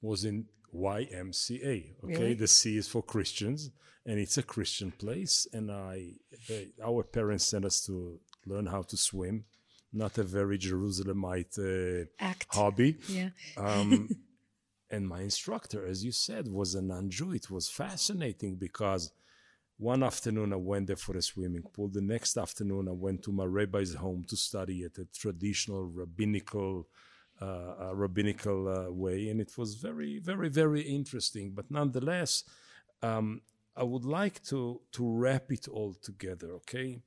was in YMCA. Okay, Really? the C is for Christians, and it's a Christian place. And I, they, our parents sent us to learn how to swim. Not a very Jerusalemite uh, Act. hobby. Yeah. Um, (laughs) and my instructor, as you said, was a non-Jew. It was fascinating because one afternoon I went there for a swimming pool. The next afternoon I went to my rabbi's home to study at a traditional rabbinical, uh, uh, rabbinical uh, way, and it was very, very, very interesting. But nonetheless, um, I would like to to wrap it all together. Okay.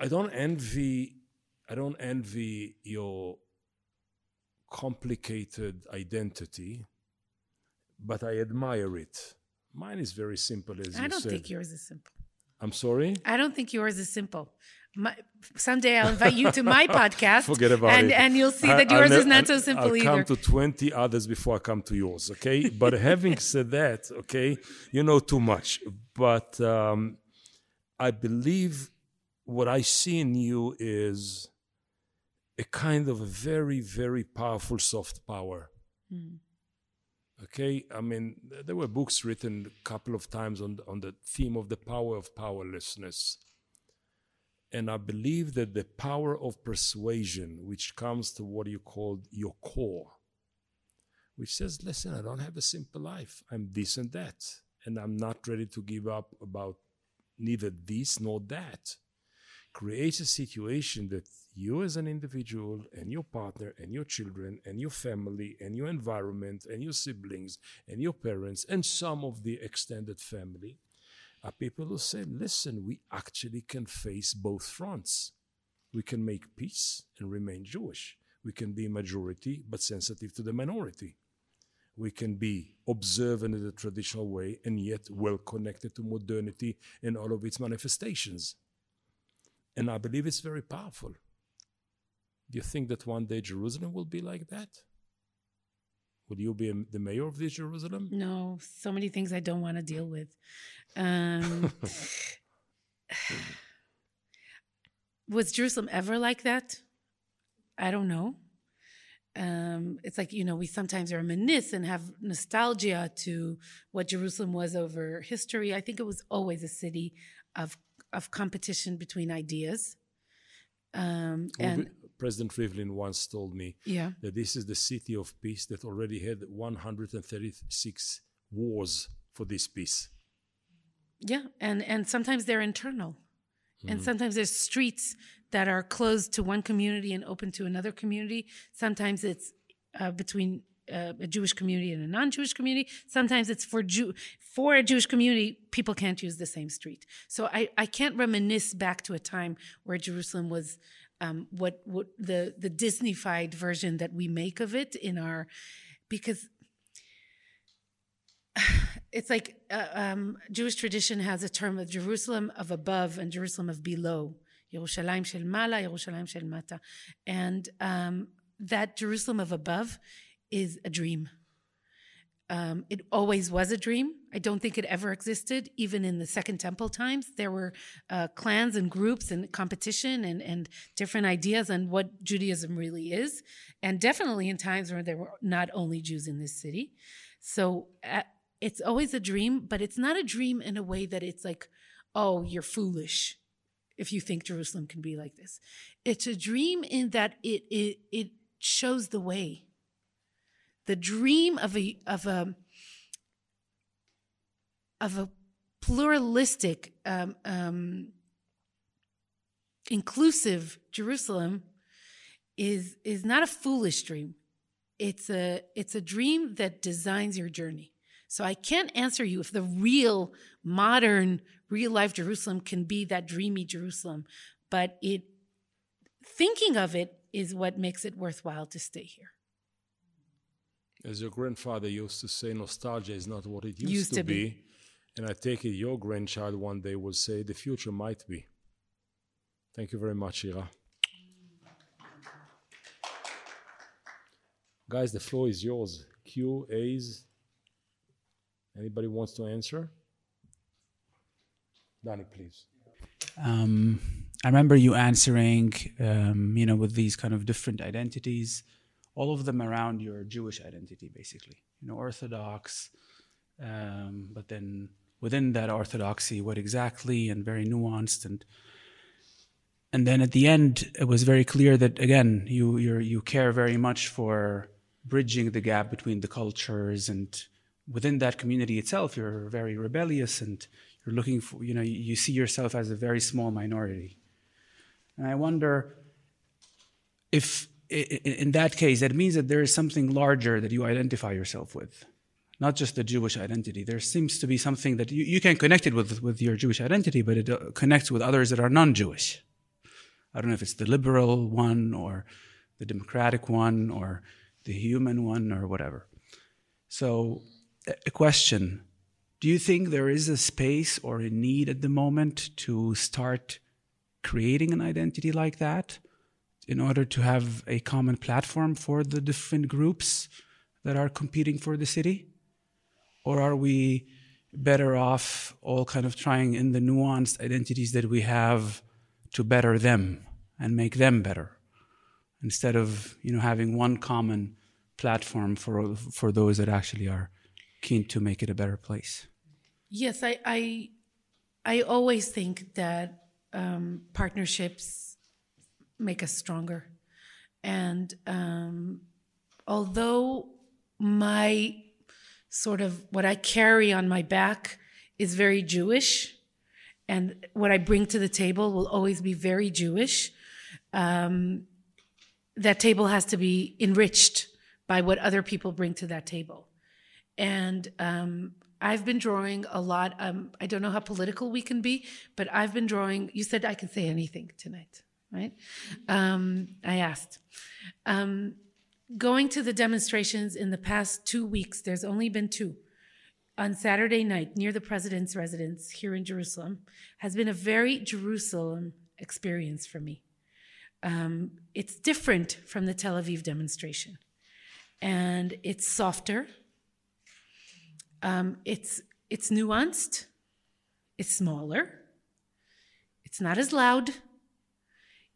I don't envy. I don't envy your complicated identity, but I admire it. Mine is very simple, as you I you don't said. think yours is simple. I'm sorry. I don't think yours is simple. My, someday I'll invite you to my (laughs) podcast. Forget about and, it. And you'll see I- that I'll yours is not so I'll- simple I'll either. come to 20 others before I come to yours, okay? But (laughs) having said that, okay, you know too much. But um, I believe what I see in you is a kind of a very, very powerful soft power. Okay, I mean, there were books written a couple of times on on the theme of the power of powerlessness. And I believe that the power of persuasion, which comes to what you call your core, which says, listen, I don't have a simple life. I'm this and that. And I'm not ready to give up about neither this nor that, creates a situation that you as an individual and your partner and your children and your family and your environment and your siblings and your parents and some of the extended family are people who say, listen, we actually can face both fronts. We can make peace and remain Jewish. We can be majority but sensitive to the minority. We can be observant in the traditional way and yet well connected to modernity and all of its manifestations. And I believe it's very powerful. Do you think that one day Jerusalem will be like that? Would you be the mayor of this Jerusalem? No, so many things I don't want to deal with. Um, (laughs) was Jerusalem ever like that? I don't know. Um, it's like, you know, we sometimes reminisce and have nostalgia to what Jerusalem was over history. I think it was always a city of, of competition between ideas. Um, and President Rivlin once told me yeah, that this is the city of peace that already had 136 wars for this peace. Yeah, and and sometimes they're internal, and sometimes there's streets that are closed to one community and open to another community. Sometimes it's uh, between uh, a Jewish community and a non-Jewish community. Sometimes it's for Jew for a Jewish community. People can't use the same street. So I I can't reminisce back to a time where Jerusalem was. Um, what what the the Disneyfied version that we make of it in our because (sighs) it's like uh, um, Jewish tradition has a term of Jerusalem of above and Jerusalem of below. Yerushalayim shel mala, Yerushalayim shel mata. And um, that Jerusalem of above is a dream. Um, it always was a dream. I don't think it ever existed, even in the Second Temple times. There were uh, clans and groups and competition and, and different ideas on what Judaism really is. And definitely in times where there were not only Jews in this city. So uh, it's always a dream, but it's not a dream in a way that it's like, oh, you're foolish if you think Jerusalem can be like this. It's a dream in that it it it shows the way. The dream of a of a of a pluralistic, um, um, inclusive Jerusalem is is not a foolish dream. it's a it's a dream that designs your journey. So I can't answer you if the real modern real life Jerusalem can be that dreamy Jerusalem, but it thinking of it is what makes it worthwhile to stay here. As your grandfather used to say, nostalgia is not what it used, Used to, to be. be. And I take it your grandchild one day will say, the future might be. Thank you very much, Shira. Guys, the floor is yours. Q, A's. Anybody wants to answer? Danny, please. Um, I remember you answering, um, you know, with these kind of different identities, all of them around your Jewish identity, basically. You know, Orthodox, um, but then within that orthodoxy, what exactly, and very nuanced, and and then at the end, it was very clear that again, you you you care very much for bridging the gap between the cultures, and within that community itself, you're very rebellious, and you're looking for, you know, you, see yourself as a very small minority. And I wonder if, in that case, that means that there is something larger that you identify yourself with, not just the Jewish identity. There seems to be something that you, you can connect it with, with your Jewish identity, but it uh, connects with others that are non Jewish. I don't know if it's the liberal one or the democratic one or the human one or whatever. So, a- a question Do you think there is a space or a need at the moment to start creating an identity like that in order to have a common platform for the different groups that are competing for the city? Or are we better off all kind of trying in the nuanced identities that we have to better them and make them better instead of you know having one common platform for for those that actually are keen to make it a better place Yes, I I, I always think that um, partnerships make us stronger, and um, although my sort of what I carry on my back is very Jewish, and what I bring to the table will always be very Jewish. Um, that table has to be enriched by what other people bring to that table. And um, I've been drawing a lot. Um, I don't know how political we can be, but I've been drawing. You said I can say anything tonight, right? Um, I asked. Um, going to the demonstrations in the past two weeks, there's only been two. On Saturday night, near the president's residence here in Jerusalem, has been a very Jerusalem experience for me. Um, it's different from the Tel Aviv demonstration, and it's softer. Um, it's it's nuanced. It's smaller. It's not as loud.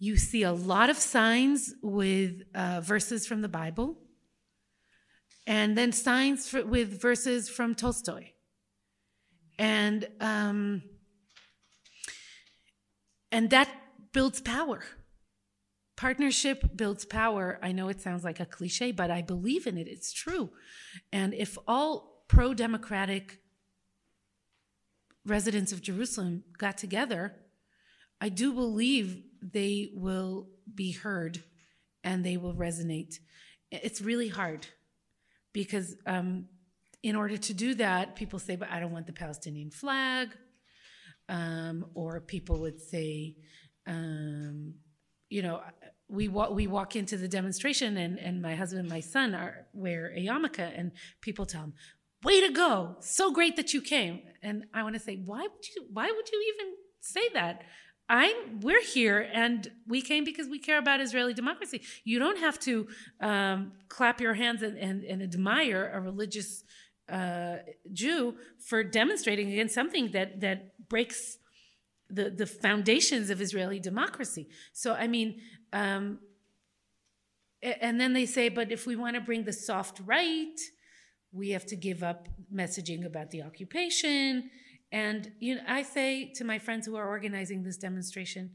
You see a lot of signs with uh, verses from the Bible, and then signs for, with verses from Tolstoy, and um, and that builds power. Partnership builds power. I know it sounds like a cliche, but I believe in it. It's true. And if all pro democratic residents of Jerusalem got together, I do believe they will be heard and they will resonate. It's really hard because um, in order to do that, people say, but I don't want the Palestinian flag. Um, or people would say, um, you know, we walk, we walk into the demonstration and, and my husband and my son are wear a yarmulke and people tell them, way to go. So great that you came. And I want to say, why would you, why would you even say that? I, we're here and we came because we care about Israeli democracy. You don't have to um, clap your hands and, and, and admire a religious uh, Jew for demonstrating against something that, that breaks the, the foundations of Israeli democracy. So, I mean, um, and then they say, but if we want to bring the soft right, we have to give up messaging about the occupation. And you know, I say to my friends who are organizing this demonstration,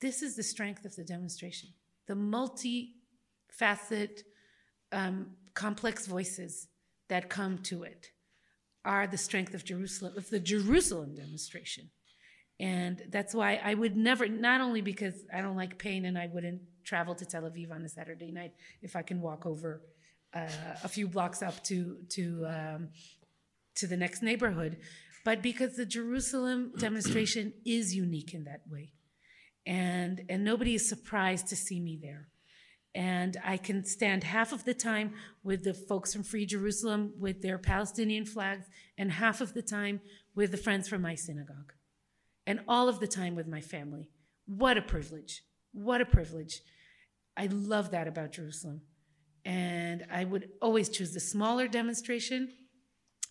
this is the strength of the demonstration. The multi-facet, um, complex voices that come to it are the strength of Jerusalem, of the Jerusalem demonstration. And that's why I would never, not only because I don't like pain and I wouldn't travel to Tel Aviv on a Saturday night if I can walk over uh, a few blocks up to to um, to the next neighborhood, but because the Jerusalem (clears throat) demonstration is unique in that way, and and nobody is surprised to see me there. And I can stand half of the time with the folks from Free Jerusalem with their Palestinian flags, and half of the time with the friends from my synagogue, and all of the time with my family. What a privilege! What a privilege! I love that about Jerusalem. And I would always choose the smaller demonstration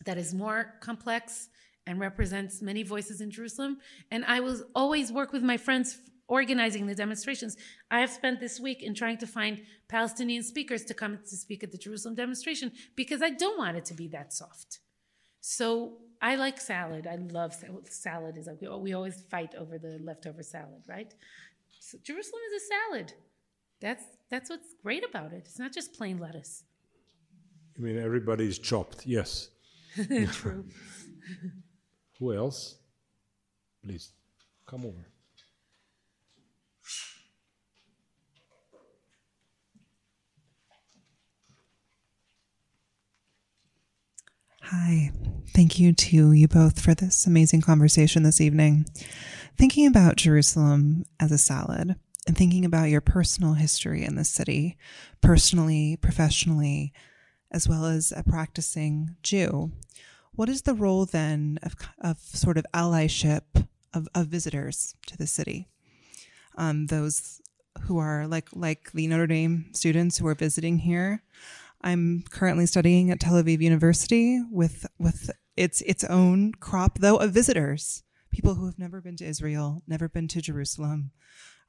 that is more complex and represents many voices in Jerusalem. And I will always work with my friends organizing the demonstrations. I have spent this week in trying to find Palestinian speakers to come to speak at the Jerusalem demonstration because I don't want it to be that soft. So I like salad. I love salad. Salad Is like we always fight over the leftover salad, right? So Jerusalem is a salad. That's that's what's great about it. It's not just plain lettuce. I mean, everybody's chopped. Yes. (laughs) True. (laughs) Who else? Please come over. Hi. Thank you to you both for this amazing conversation this evening. Thinking about Jerusalem as a salad and thinking about your personal history in the city, personally, professionally, as well as a practicing Jew, what is the role then of, of sort of allyship of, of visitors to the city? Um, those who are like like the Notre Dame students who are visiting here. I'm currently studying at Tel Aviv University with with its its own crop though of visitors, people who have never been to Israel, never been to Jerusalem,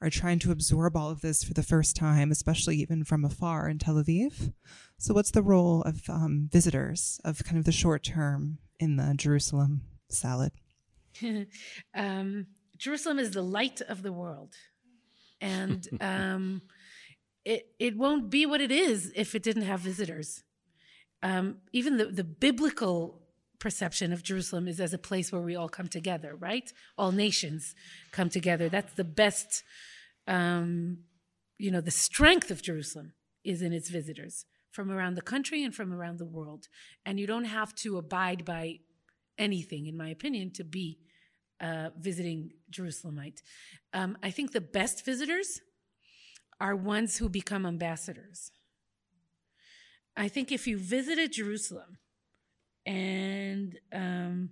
are trying to absorb all of this for the first time, especially even from afar in Tel Aviv. So, what's the role of um, visitors, of kind of the short term in the Jerusalem salad? (laughs) um, Jerusalem is the light of the world. And (laughs) um, it, it won't be what it is if it didn't have visitors. Um, even the, the biblical perception of Jerusalem is as a place where we all come together, right? All nations come together. That's the best, um, you know, the strength of Jerusalem is in its visitors from around the country and from around the world. And you don't have to abide by anything, in my opinion, to be uh, visiting Jerusalemite. Um, I think the best visitors are ones who become ambassadors. I think if you visited Jerusalem and um,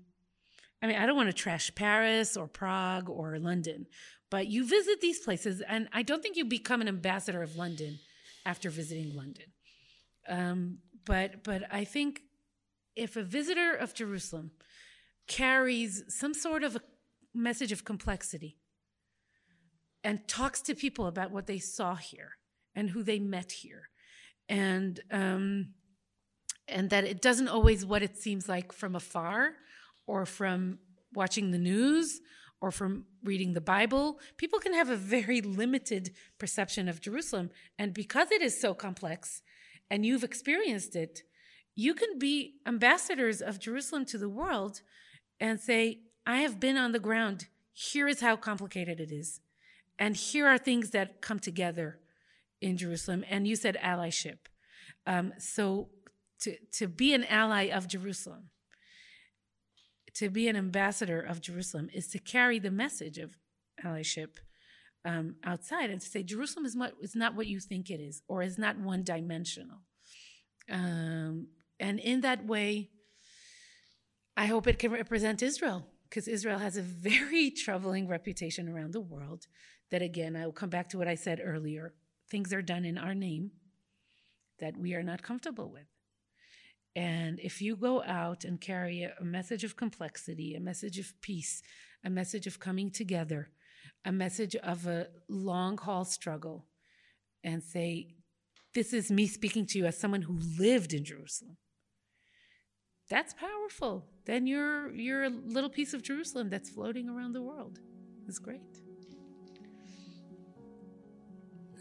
I mean, I don't want to trash Paris or Prague or London, but you visit these places, and I don't think you become an ambassador of London after visiting London. Um, but but I think if a visitor of Jerusalem carries some sort of a message of complexity and talks to people about what they saw here and who they met here and um, and that it doesn't always what it seems like from afar or from watching the news or from reading the bible people can have a very limited perception of jerusalem and because it is so complex and you've experienced it you can be ambassadors of jerusalem to the world and say i have been on the ground here is how complicated it is and here are things that come together in Jerusalem. And you said allyship. Um, so to, to be an ally of Jerusalem, to be an ambassador of Jerusalem, is to carry the message of allyship um, outside and to say Jerusalem is, what, is not what you think it is or is not one dimensional. Um, and in that way, I hope it can represent Israel because Israel has a very (laughs) troubling reputation around the world that again, I will come back to what I said earlier. Things are done in our name that we are not comfortable with. And if you go out and carry a message of complexity, a message of peace, a message of coming together, a message of a long haul struggle, and say, This is me speaking to you as someone who lived in Jerusalem. That's powerful. Then you're, you're a little piece of Jerusalem that's floating around the world. It's great.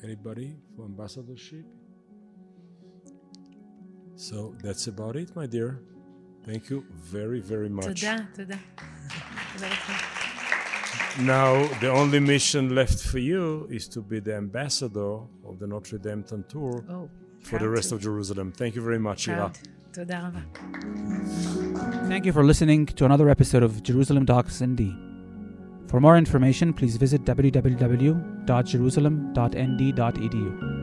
Anybody for ambassadorship? So that's about it, my dear. Thank you very, very much. Now, the only mission left for you is to be the ambassador of the Notre Dame Tour oh, for the rest to. of Jerusalem. Thank you very much, Shira. Thank you for listening to another episode of Jerusalem Docs ND. For more information, please visit www.jerusalem.nd.edu.